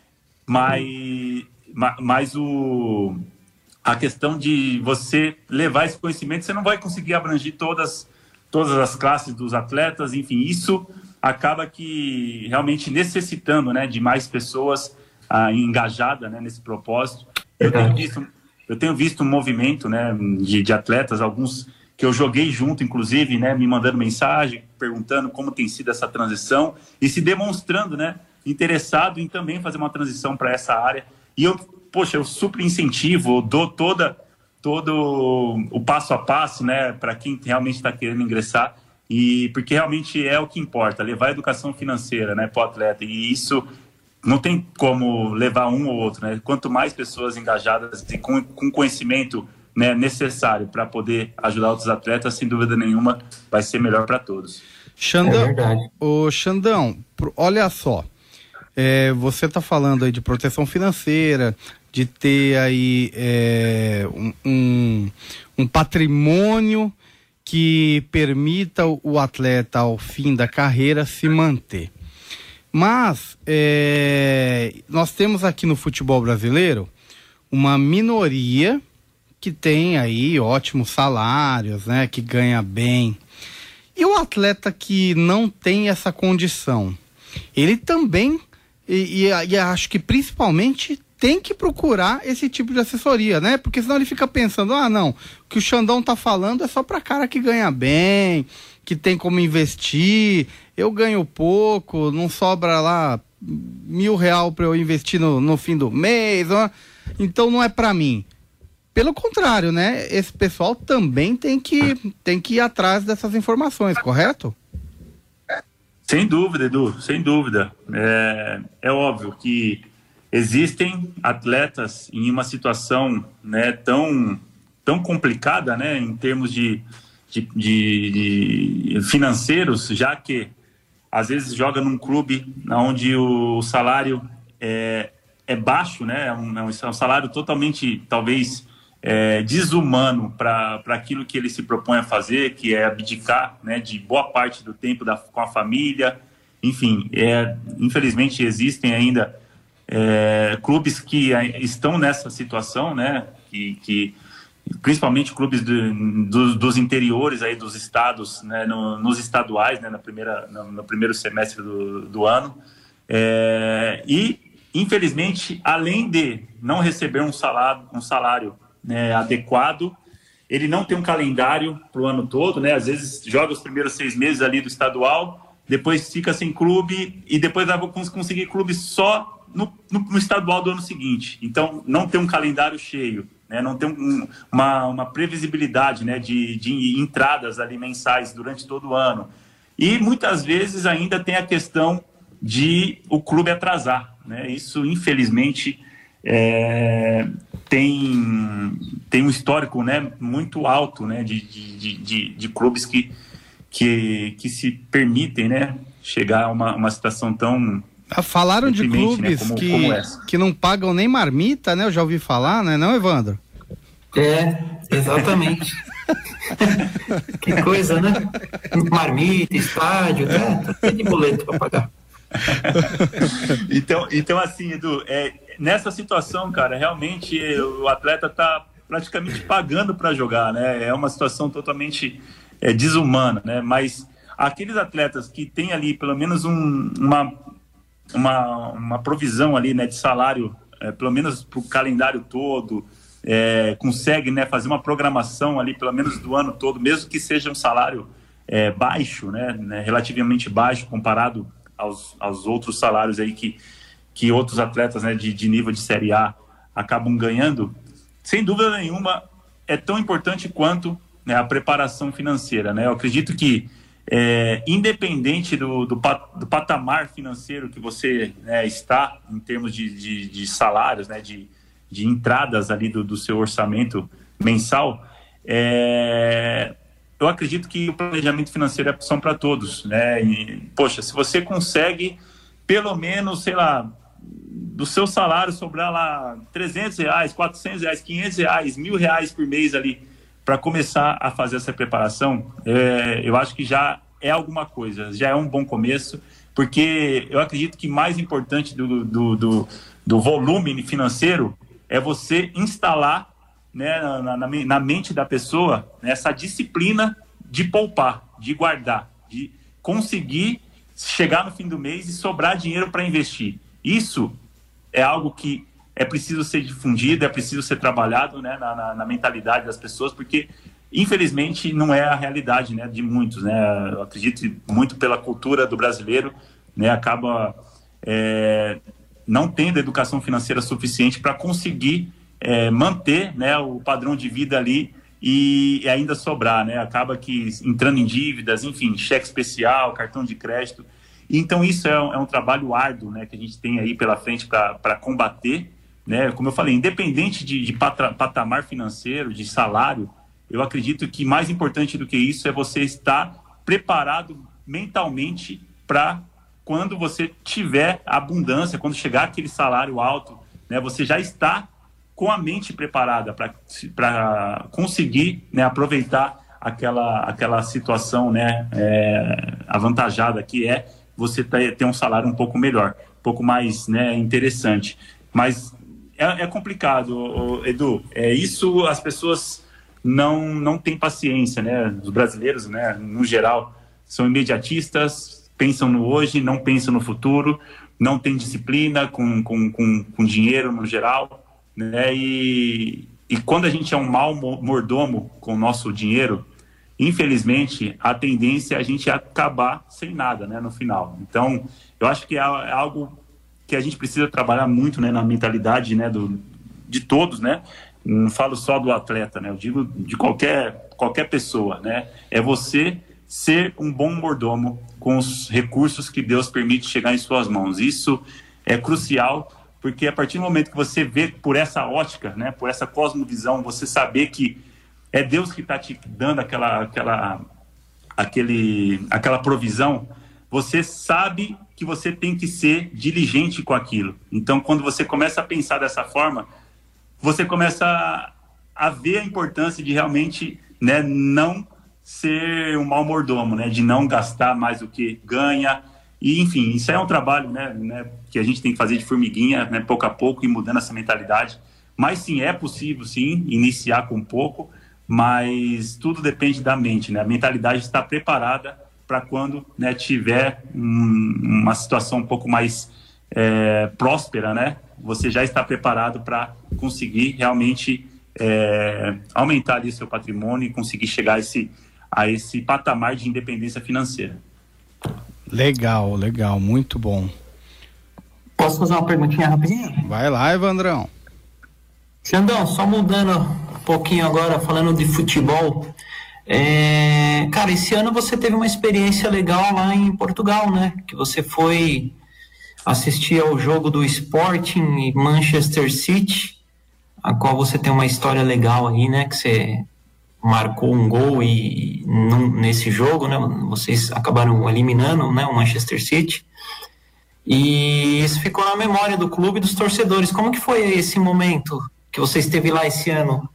mais, mais o a questão de você levar esse conhecimento, você não vai conseguir abranger todas, todas as classes dos atletas, enfim, isso acaba que realmente necessitando né, de mais pessoas ah, engajadas né, nesse propósito. Eu tenho visto, eu tenho visto um movimento né, de, de atletas, alguns que eu joguei junto, inclusive, né, me mandando mensagem, perguntando como tem sido essa transição e se demonstrando né, interessado em também fazer uma transição para essa área. E eu poxa, eu super incentivo, eu dou toda todo o passo a passo, né, para quem realmente está querendo ingressar. e porque realmente é o que importa, levar a educação financeira, né, para o atleta. E isso não tem como levar um ou outro, né? Quanto mais pessoas engajadas e com, com conhecimento né, necessário para poder ajudar outros atletas, sem dúvida nenhuma, vai ser melhor para todos. Xandão, é o Xandão, olha só, é, você está falando aí de proteção financeira, de ter aí é, um, um, um patrimônio que permita o atleta ao fim da carreira se manter. Mas é, nós temos aqui no futebol brasileiro uma minoria que tem aí ótimos salários, né, que ganha bem. E o atleta que não tem essa condição, ele também, e, e, e acho que principalmente tem que procurar esse tipo de assessoria, né? Porque senão ele fica pensando, ah, não, o que o Xandão tá falando é só para cara que ganha bem, que tem como investir. Eu ganho pouco, não sobra lá mil real para eu investir no, no fim do mês, então não é para mim. Pelo contrário, né? Esse pessoal também tem que, tem que ir atrás dessas informações, correto? Sem dúvida, Edu, sem dúvida. É, é óbvio que existem atletas em uma situação né, tão, tão complicada né, em termos de, de, de, de financeiros, já que às vezes joga num clube onde o salário é, é baixo, né, é um, é um salário totalmente, talvez, é, desumano para aquilo que ele se propõe a fazer, que é abdicar né, de boa parte do tempo da, com a família. Enfim, é, infelizmente existem ainda é, clubes que estão nessa situação, né, que, que principalmente clubes do, do, dos interiores aí dos estados, né, no, nos estaduais, né, na primeira, no, no primeiro semestre do, do ano, é, e infelizmente, além de não receber um salário, um salário né, adequado, ele não tem um calendário para o ano todo, né? Às vezes joga os primeiros seis meses ali do estadual, depois fica sem clube e depois vai conseguir clube só no, no, no, estadual do ano seguinte. Então, não tem um calendário cheio, né? não tem um, uma, uma previsibilidade né? de, de entradas ali mensais durante todo o ano. E muitas vezes ainda tem a questão de o clube atrasar. Né? Isso, infelizmente, é, tem, tem um histórico né, muito alto né, de, de, de, de clubes que, que, que se permitem né, chegar a uma, uma situação tão falaram de né, clubes né? como, que, como que não pagam nem marmita, né? Eu já ouvi falar, né, não, Evandro? É, exatamente. *laughs* que coisa, né? Marmita, estádio, né? Tem de boleto para pagar. então, então, assim, Edu, é, nessa situação, cara, realmente o atleta tá praticamente pagando para jogar, né? É uma situação totalmente é, desumana, né? Mas aqueles atletas que têm ali pelo menos um, uma uma, uma provisão ali, né, de salário, é, pelo menos para o calendário todo, é, consegue, né, fazer uma programação ali, pelo menos do ano todo, mesmo que seja um salário é, baixo, né, né, relativamente baixo comparado aos, aos outros salários aí que, que outros atletas, né, de, de nível de Série A acabam ganhando, sem dúvida nenhuma, é tão importante quanto né, a preparação financeira, né? Eu acredito que é, independente do, do, do, patamar financeiro que você né, está em termos de, de, de salários, né, de, de, entradas ali do, do seu orçamento mensal, é, eu acredito que o planejamento financeiro é opção para todos, né? E, poxa, se você consegue pelo menos, sei lá, do seu salário sobrar lá 300 reais, 400 reais, 500 reais, mil reais por mês ali para começar a fazer essa preparação, é, eu acho que já é alguma coisa, já é um bom começo, porque eu acredito que mais importante do, do, do, do volume financeiro é você instalar né, na, na, na, mente da pessoa né, essa disciplina de poupar, de guardar, de conseguir chegar no fim do mês e sobrar dinheiro para investir. Isso é algo que é preciso ser difundido, é preciso ser trabalhado né, na, na, na, mentalidade das pessoas, porque infelizmente não é a realidade né, de muitos. Né? Eu acredito muito pela cultura do brasileiro, né, acaba é, não tendo educação financeira suficiente para conseguir é, manter né, o padrão de vida ali e, ainda sobrar, né? Acaba que entrando em dívidas, enfim, cheque especial, cartão de crédito. Então isso é um, é um trabalho árduo, né? Que a gente tem aí pela frente para combater, né? Como eu falei, independente de, de patamar financeiro, de salário, eu acredito que mais importante do que isso é você estar preparado mentalmente para quando você tiver abundância, quando chegar aquele salário alto, né, você já está com a mente preparada para conseguir né, aproveitar aquela, aquela situação né, é, avantajada que é você ter, um salário um pouco melhor, um pouco mais né, interessante. Mas é, é complicado, Edu. É isso as pessoas não não têm paciência, né? Os brasileiros, né, no geral, são imediatistas, pensam no hoje, não pensam no futuro, não têm disciplina com, com, com, com dinheiro no geral, né? E, e quando a gente é um mau mordomo com o nosso dinheiro, infelizmente, a tendência é a gente acabar sem nada, né, no final. Então, eu acho que é, é algo que a gente precisa trabalhar muito, né, na mentalidade, né, do, de todos, né, não falo só do atleta, né? Eu digo de qualquer, qualquer pessoa, né? É você ser um bom mordomo com os recursos que Deus permite chegar em suas mãos. Isso é crucial, porque a partir do momento que você vê por essa ótica, né? Por essa cosmovisão, você saber que é Deus que está te dando aquela, aquela, aquele, aquela provisão, você sabe que você tem que ser diligente com aquilo. Então, quando você começa a pensar dessa forma, você começa a ver a importância de realmente né, não ser um mau mordomo, né, de não gastar mais do que ganha. E, enfim, isso é um trabalho né, né, que a gente tem que fazer de formiguinha, né, pouco a pouco, e mudando essa mentalidade. Mas sim, é possível, sim, iniciar com pouco, mas tudo depende da mente. Né? A mentalidade está preparada para quando né, tiver um, uma situação um pouco mais é, próspera, né? você já está preparado para conseguir realmente é, aumentar ali seu patrimônio e conseguir chegar a esse, a esse patamar de independência financeira. Legal, legal, muito bom. Posso fazer uma perguntinha rapidinho? Vai lá, Evandrão. Xandão, só mudando um pouquinho agora, falando de futebol. É, cara, esse ano você teve uma experiência legal lá em Portugal, né? Que você foi assisti ao jogo do Sporting e Manchester City, a qual você tem uma história legal aí, né? Que você marcou um gol e num, nesse jogo, né? Vocês acabaram eliminando, né? O Manchester City. E isso ficou na memória do clube e dos torcedores. Como que foi esse momento que você esteve lá esse ano?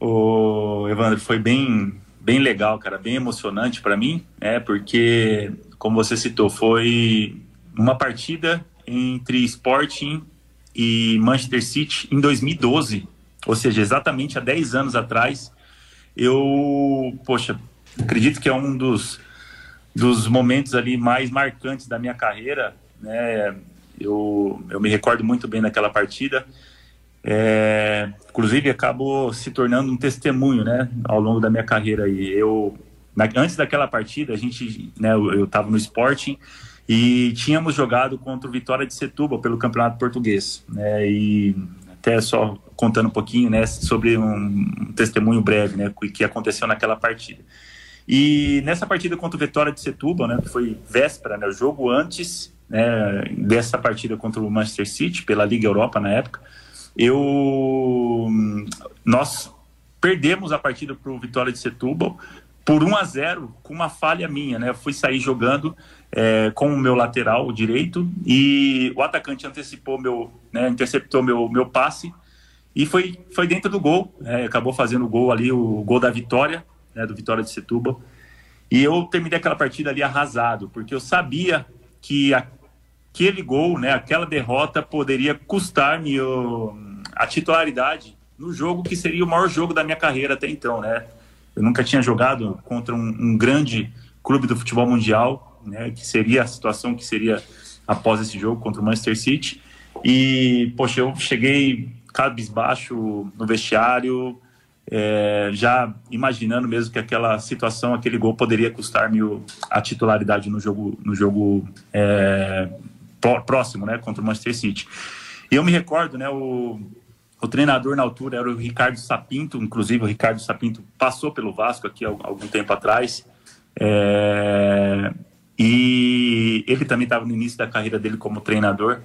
O Evandro foi bem bem legal, cara, bem emocionante para mim, é porque como você citou, foi uma partida entre Sporting e Manchester City em 2012, ou seja, exatamente há 10 anos atrás. Eu, poxa, acredito que é um dos, dos momentos ali mais marcantes da minha carreira, né? Eu, eu me recordo muito bem daquela partida. É, inclusive acabou se tornando um testemunho, né, ao longo da minha carreira. E eu, na, antes daquela partida, a gente, né, eu estava no Sporting e tínhamos jogado contra o Vitória de Setúbal pelo Campeonato Português. Né? E até só contando um pouquinho né, sobre um testemunho breve né, que aconteceu naquela partida. E nessa partida contra o Vitória de Setúbal, né, que foi véspera, né, o jogo antes né, dessa partida contra o Manchester City, pela Liga Europa na época, eu nós perdemos a partida para o Vitória de Setúbal por 1 a 0 com uma falha minha, né? Eu fui sair jogando é, com o meu lateral direito e o atacante antecipou meu, né, interceptou meu, meu passe e foi, foi dentro do gol, né, acabou fazendo o gol ali, o gol da vitória, né, do Vitória de Setúbal. E eu terminei aquela partida ali arrasado, porque eu sabia que aquele gol, né, aquela derrota poderia custar-me a titularidade no jogo que seria o maior jogo da minha carreira até então, né? Eu nunca tinha jogado contra um, um grande clube do futebol mundial, né, que seria a situação que seria após esse jogo contra o Manchester City. E, poxa, eu cheguei cabisbaixo no vestiário, é, já imaginando mesmo que aquela situação, aquele gol poderia custar-me a titularidade no jogo, no jogo é, próximo, né, contra o Manchester City. E eu me recordo, né, o, O treinador na altura era o Ricardo Sapinto, inclusive o Ricardo Sapinto passou pelo Vasco aqui há algum tempo atrás. É... E ele também estava no início da carreira dele como treinador.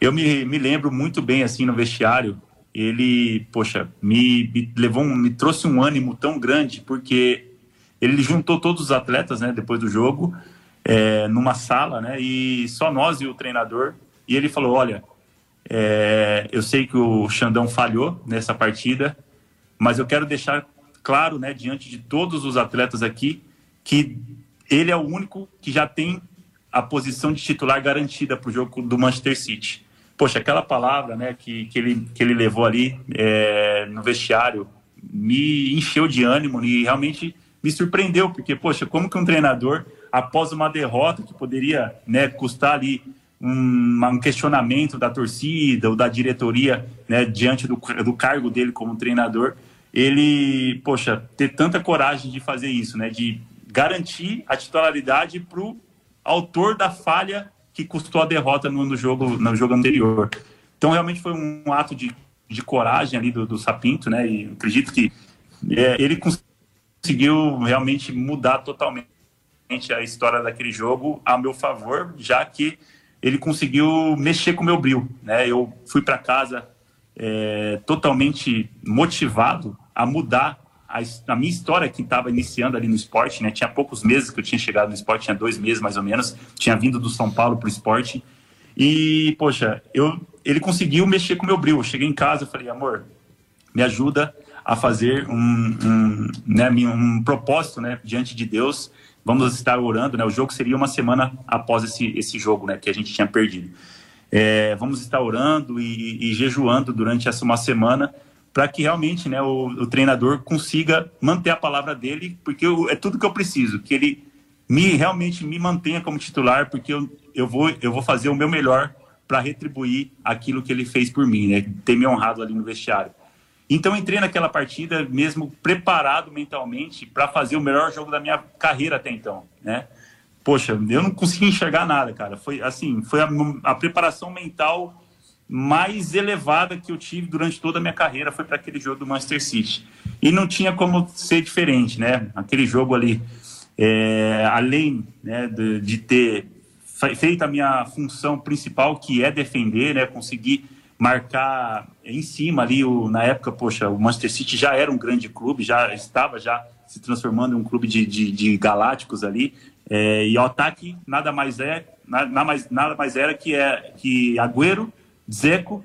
Eu me, me lembro muito bem assim no vestiário. Ele, poxa, me, me levou, um, me trouxe um ânimo tão grande porque ele juntou todos os atletas, né, depois do jogo, é, numa sala, né, e só nós e o treinador. E ele falou: Olha, é, eu sei que o Xandão falhou nessa partida, mas eu quero deixar claro, né, diante de todos os atletas aqui, que ele é o único que já tem a posição de titular garantida para o jogo do Manchester City. Poxa, aquela palavra né, que, que, ele, que ele levou ali é, no vestiário me encheu de ânimo e realmente me surpreendeu, porque, poxa, como que um treinador, após uma derrota que poderia né, custar ali um, um, questionamento da torcida ou da diretoria né, diante do, do cargo dele como treinador, ele, poxa, ter tanta coragem de fazer isso, né, de garantir a titularidade para o autor da falha que custou a derrota no, no, jogo, no jogo anterior. Então, realmente foi um ato de, de coragem ali do, do Sapinto, né? E acredito que é, ele conseguiu realmente mudar totalmente a história daquele jogo a meu favor, já que ele conseguiu mexer com o meu brilho, né? Eu fui para casa é, totalmente motivado a mudar a, a minha história que estava iniciando ali no esporte, né? Tinha poucos meses que eu tinha chegado no esporte, tinha dois meses mais ou menos, tinha vindo do São Paulo para o esporte. E, poxa, eu, ele conseguiu mexer com o meu brilho. Eu cheguei em casa e falei, amor, me ajuda a fazer um, um, né, um propósito né, diante de Deus. Vamos estar orando, né? O jogo seria uma semana após esse, esse jogo, né? Que a gente tinha perdido. É, vamos estar orando e, e jejuando durante essa uma semana para que realmente né, o, o, treinador consiga manter a palavra dele, porque eu, é tudo que eu preciso, que ele me realmente me mantenha como titular, porque eu, eu, vou, eu vou fazer o meu melhor para retribuir aquilo que ele fez por mim, né, ter me honrado ali no vestiário. Então entrei naquela partida mesmo preparado mentalmente para fazer o melhor jogo da minha carreira até então, né? Poxa, eu não consegui enxergar nada, cara. Foi assim, foi a, a preparação mental mais elevada que eu tive durante toda a minha carreira foi para aquele jogo do Manchester City. E não tinha como ser diferente, né? Aquele jogo ali, é, além né, de, de, ter feito a minha função principal, que é defender, né? Conseguir marcar em cima ali, o, na época, poxa, o Manchester City já era um grande clube, já estava já se transformando em um clube de, de, de galácticos ali, é, e o ataque nada mais é, nada mais, nada mais era que, é, que Agüero Zeco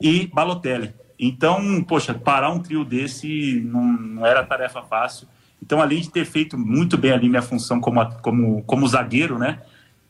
e Balotelli. Então, poxa, parar um trio desse não, não, era tarefa fácil. Então, além de ter feito muito bem ali minha função como, como, como zagueiro, né?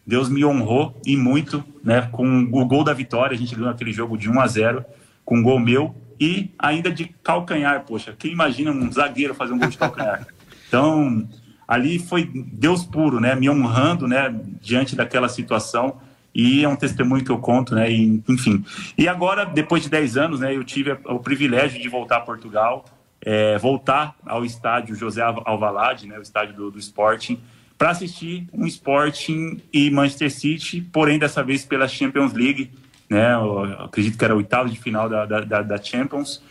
Deus me honrou e muito, né? Com o gol da vitória, a gente ganhou aquele jogo de 1 a 0 com um gol meu e ainda de calcanhar, poxa. Quem imagina um zagueiro fazer um gol de calcanhar? *laughs* Então, ali foi Deus puro, né? Me honrando, né? Diante daquela situação e é um testemunho que eu conto, né? E, enfim. E agora, depois de 10 anos, né, eu tive o privilégio de voltar a Portugal, é, voltar ao estádio José Alvalade, né, o estádio do, do Sporting, para assistir um Sporting e Manchester City, porém dessa vez pela Champions League, né? Eu acredito que era oitavo de final da, da, da Champions.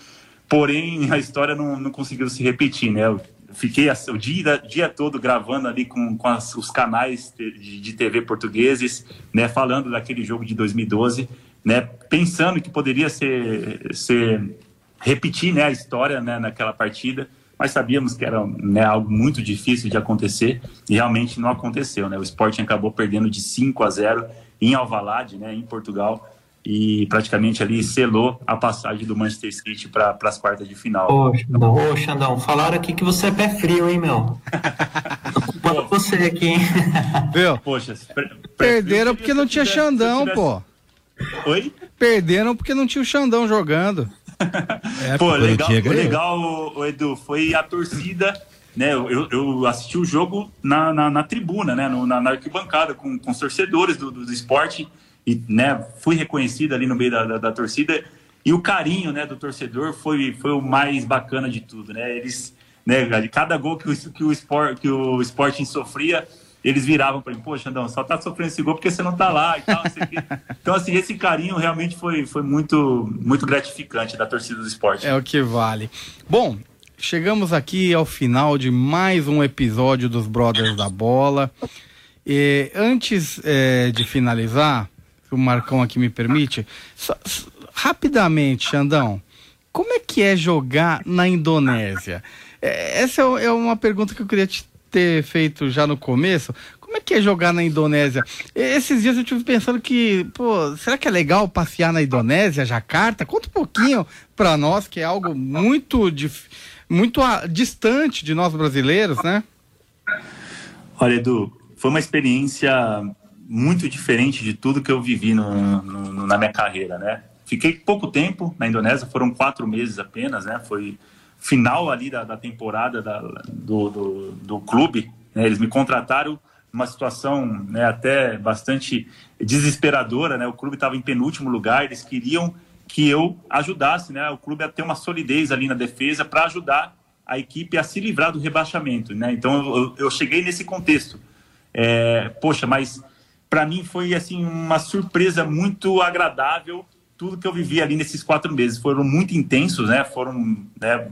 Porém, *laughs* a história não, não conseguiu se repetir, né? fiquei o dia, dia todo gravando ali com, com as, os canais de, de, TV portugueses, né, falando daquele jogo de 2012, né, pensando que poderia ser, ser repetir né, a história né, naquela partida, mas sabíamos que era né, algo muito difícil de acontecer e realmente não aconteceu. Né? O Sporting acabou perdendo de 5 a 0 em Alvalade, né, em Portugal, e praticamente ali selou a passagem do Manchester City para as quartas de final. Ô, Xandão, ô, Xandão, falaram aqui que você é pé frio, hein, meu? Culpando você aqui, hein? Viu? Poxa, perderam porque não tinha Xandão, tivesse... pô. Oi? Perderam porque não tinha o Xandão jogando. É, pô, legal, legal, Edu, foi a torcida né, eu, eu assisti o jogo na, na, na tribuna, né, no, na, na, arquibancada, com, com os torcedores do, do, do esporte e né, fui reconhecido ali no meio da, da, da, torcida e o carinho né, do torcedor foi, foi o mais bacana de tudo, né? Eles, né, cada gol que o, que o, sport, que o Sporting sofria, eles viravam para mim, poxa, Andão, só tá sofrendo esse gol porque você não tá lá e tal, *laughs* Então, assim, esse carinho realmente foi, foi muito, muito gratificante da torcida do esporte. É o que vale. Bom, chegamos aqui ao final de mais um episódio dos Brothers da Bola. E antes é, de finalizar, se o Marcão aqui me permite, só, rapidamente, Xandão, como é que é jogar na Indonésia? É, essa é, é uma pergunta que eu queria te ter feito já no começo. Como é que é jogar na Indonésia? Esses dias eu estive pensando que, pô, será que é legal passear na Indonésia, Jacarta? Conta um pouquinho para nós, que é algo muito, muito distante de nós brasileiros, né? Olha, Edu, foi uma experiência muito diferente de tudo que eu vivi no, no, na minha carreira, né? Fiquei pouco tempo na Indonésia, foram quatro meses apenas, né? Foi final ali da, da temporada da, do, do, do, clube. Né? Eles me contrataram numa situação né, até bastante desesperadora, né? O clube estava em penúltimo lugar, eles queriam que eu ajudasse, né? O clube a ter uma solidez ali na defesa para ajudar a equipe a se livrar do rebaixamento, né? Então eu, eu cheguei nesse contexto. É, poxa, mas para mim foi assim uma surpresa muito agradável tudo que eu vivi ali nesses quatro meses. Foram muito intensos, né? Foram né,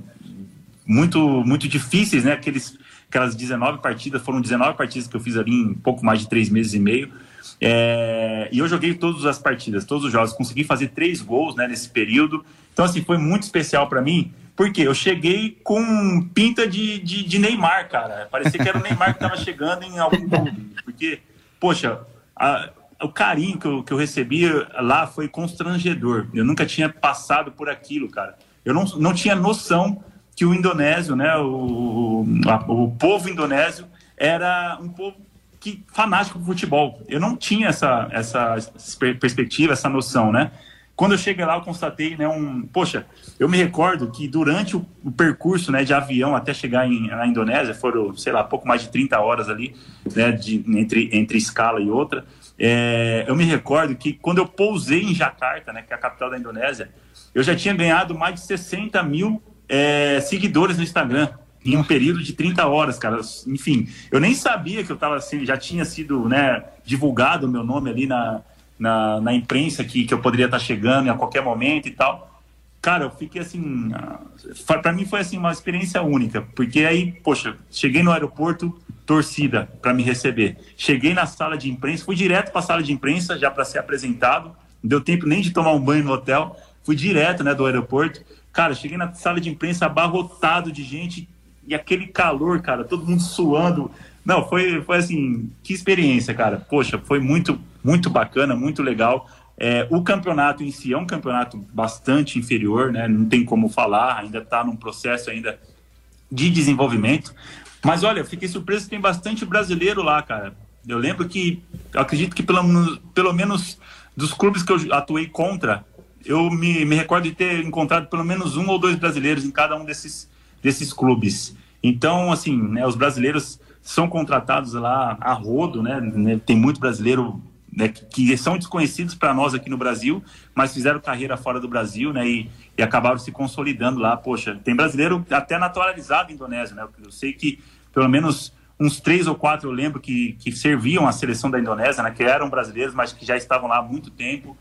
muito, muito difíceis, né? Aqueles, aquelas 19 partidas, foram 19 partidas que eu fiz ali em pouco mais de três meses e meio. É, e eu joguei todas as partidas, todos os jogos, consegui fazer três gols né, nesse período. Então, assim, foi muito especial para mim, porque eu cheguei com pinta de, de, de, Neymar, cara. Parecia que era o Neymar que estava chegando em algum clube. Porque, poxa, a, o carinho que eu, que eu recebi lá foi constrangedor. Eu nunca tinha passado por aquilo, cara. Eu não, não tinha noção que o indonésio, né, o, o povo indonésio era um povo que fanático por futebol. Eu não tinha essa, essa perspectiva, essa noção, né? Quando eu cheguei lá, eu constatei, né, um, poxa, eu me recordo que durante o, o percurso, né, de avião até chegar em, na Indonésia, foram, sei lá, pouco mais de 30 horas ali, né, de, entre, entre escala e outra, é, eu me recordo que quando eu pousei em Jakarta, né, que é a capital da Indonésia, eu já tinha ganhado mais de 60 mil é, seguidores no Instagram em um período de 30 horas, cara. Enfim, eu nem sabia que eu estava assim, já tinha sido né, divulgado o meu nome ali na, na, na imprensa que, que eu poderia estar chegando a qualquer momento e tal. Cara, eu fiquei assim. Para mim foi assim uma experiência única, porque aí, poxa, cheguei no aeroporto, torcida para me receber. Cheguei na sala de imprensa, fui direto para a sala de imprensa já para ser apresentado. Não deu tempo nem de tomar um banho no hotel. Fui direto, né, do aeroporto. Cara, cheguei na sala de imprensa abarrotado de gente e aquele calor, cara, todo mundo suando. Não, foi, foi assim, que experiência, cara. Poxa, foi muito, muito bacana, muito legal. É, o campeonato em si é um campeonato bastante inferior, né? Não tem como falar, ainda está num processo ainda de desenvolvimento. Mas olha, fiquei surpreso que tem bastante brasileiro lá, cara. Eu lembro que, eu acredito que pelo, pelo menos dos clubes que eu atuei contra, eu me, me recordo de ter encontrado pelo menos um ou dois brasileiros em cada um desses, desses clubes. Então, assim, né, os brasileiros são contratados lá a rodo, né? né tem muito brasileiro né, que, que, são desconhecidos para nós aqui no Brasil, mas fizeram carreira fora do Brasil, né? E, e, acabaram se consolidando lá. Poxa, tem brasileiro até naturalizado em Indonésia, né? Eu sei que pelo menos uns três ou quatro eu lembro que, que serviam a seleção da Indonésia, né? Que eram brasileiros, mas que já estavam lá há muito tempo.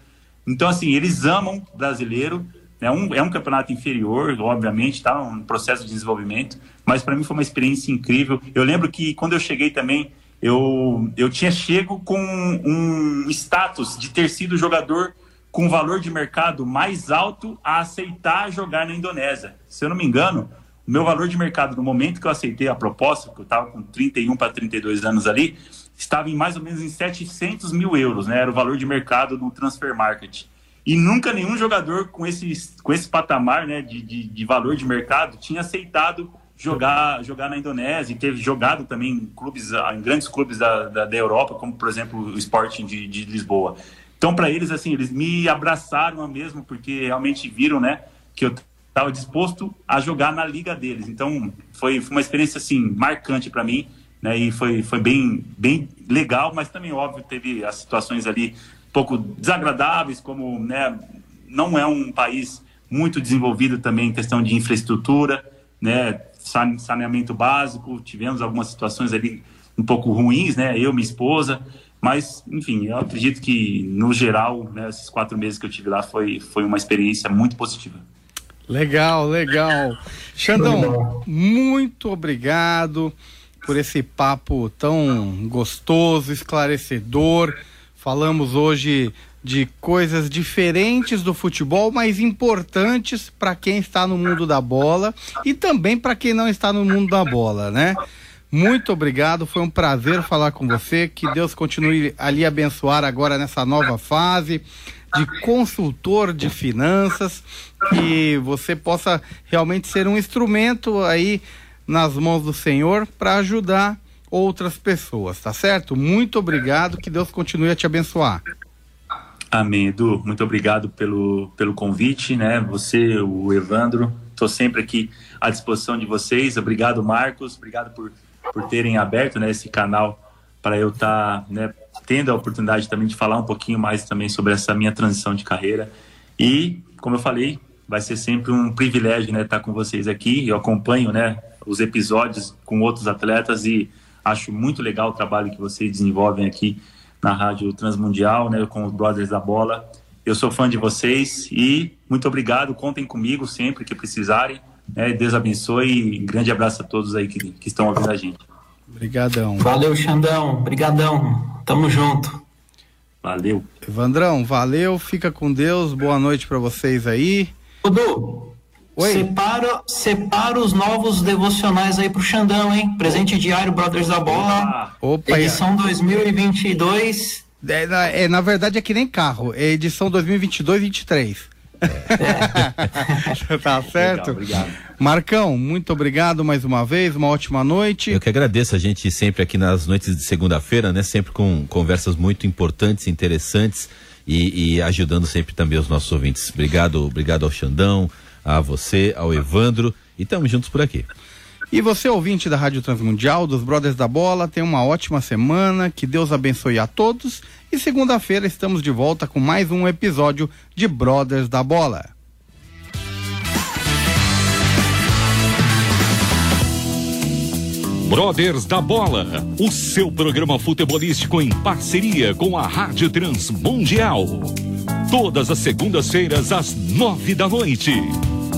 Então, assim, eles amam brasileiro. É um, é um campeonato inferior, obviamente, está um processo de desenvolvimento, mas para mim foi uma experiência incrível. Eu lembro que quando eu cheguei também, eu, eu tinha chego com um status de ter sido jogador com valor de mercado mais alto a aceitar jogar na Indonésia. Se eu não me engano, o meu valor de mercado no momento que eu aceitei a proposta, que eu estava com 31 para 32 anos ali, estava em mais ou menos em 700 mil euros, né? Era o valor de mercado no transfer market. E nunca nenhum jogador com esse, com esse patamar né, de, de, de valor de mercado tinha aceitado jogar, jogar na Indonésia e teve jogado também em clubes, em grandes clubes da, da, da Europa, como por exemplo o Sporting de, de Lisboa. Então, para eles, assim, eles me abraçaram mesmo, porque realmente viram, né, que eu estava disposto a jogar na liga deles. Então, foi, foi uma experiência, assim, marcante para mim né? E foi, foi bem, bem legal, mas também, óbvio, teve as situações ali um pouco desagradáveis, como né, não é um país muito desenvolvido também em questão de infraestrutura, né? Saneamento básico, tivemos algumas situações ali um pouco ruins, né? Eu, minha esposa, mas, enfim, eu acredito que, no geral, né, esses quatro meses que eu tive lá foi, foi uma experiência muito positiva. Legal, legal. Xandão, muito obrigado por esse papo tão gostoso, esclarecedor. Falamos hoje de coisas diferentes do futebol, mas importantes para quem está no mundo da bola e também para quem não está no mundo da bola, né? Muito obrigado, foi um prazer falar com você. Que Deus continue ali abençoar agora nessa nova fase de consultor de finanças, que você possa realmente ser um instrumento aí nas mãos do Senhor para ajudar outras pessoas, tá certo? Muito obrigado, que Deus continue a te abençoar. Amém, Edu. Muito obrigado pelo, pelo convite, né? Você, o Evandro, estou sempre aqui à disposição de vocês. Obrigado, Marcos. Obrigado por, por terem aberto né, esse canal para eu estar tá, né, tendo a oportunidade também de falar um pouquinho mais também sobre essa minha transição de carreira. E, como eu falei, vai ser sempre um privilégio né, estar tá com vocês aqui. Eu acompanho né, os episódios com outros atletas e acho muito legal o trabalho que vocês desenvolvem aqui na Rádio Transmundial, né, com os Brothers da Bola. Eu sou fã de vocês e muito obrigado. Contem comigo sempre que precisarem. Né, Deus abençoe e grande abraço a todos aí que, que estão ouvindo a gente. Obrigadão. Valeu, Xandão. Obrigadão. Tamo junto. Valeu. Evandrão, valeu. Fica com Deus. Boa noite para vocês aí. Dudu, Oi. Separa, separa os novos devocionais aí pro Xandão, hein? Presente diário Brothers da Bola. Opa, edição 2022. É, na, é, na verdade é que nem carro, é edição 2022-23. É. *laughs* tá certo? Legal, obrigado. Marcão, muito obrigado mais uma vez, uma ótima noite. Eu que agradeço a gente sempre aqui nas noites de segunda-feira, né? Sempre com conversas muito importantes, interessantes e, e ajudando sempre também os nossos ouvintes. Obrigado, obrigado ao Xandão, a você, ao Evandro e estamos juntos por aqui. E você, ouvinte da Rádio Transmundial, dos Brothers da Bola, tenha uma ótima semana, que Deus abençoe a todos. E segunda-feira estamos de volta com mais um episódio de Brothers da Bola. Brothers da Bola, o seu programa futebolístico em parceria com a Rádio Transmundial. Todas as segundas-feiras às nove da noite.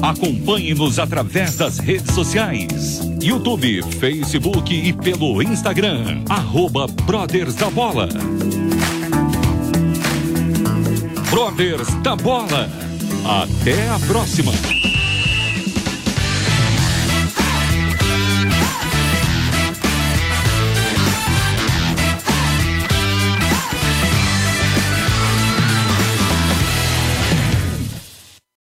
Acompanhe-nos através das redes sociais: YouTube, Facebook e pelo Instagram. Arroba Brothers da Bola. Brothers da Bola. Até a próxima.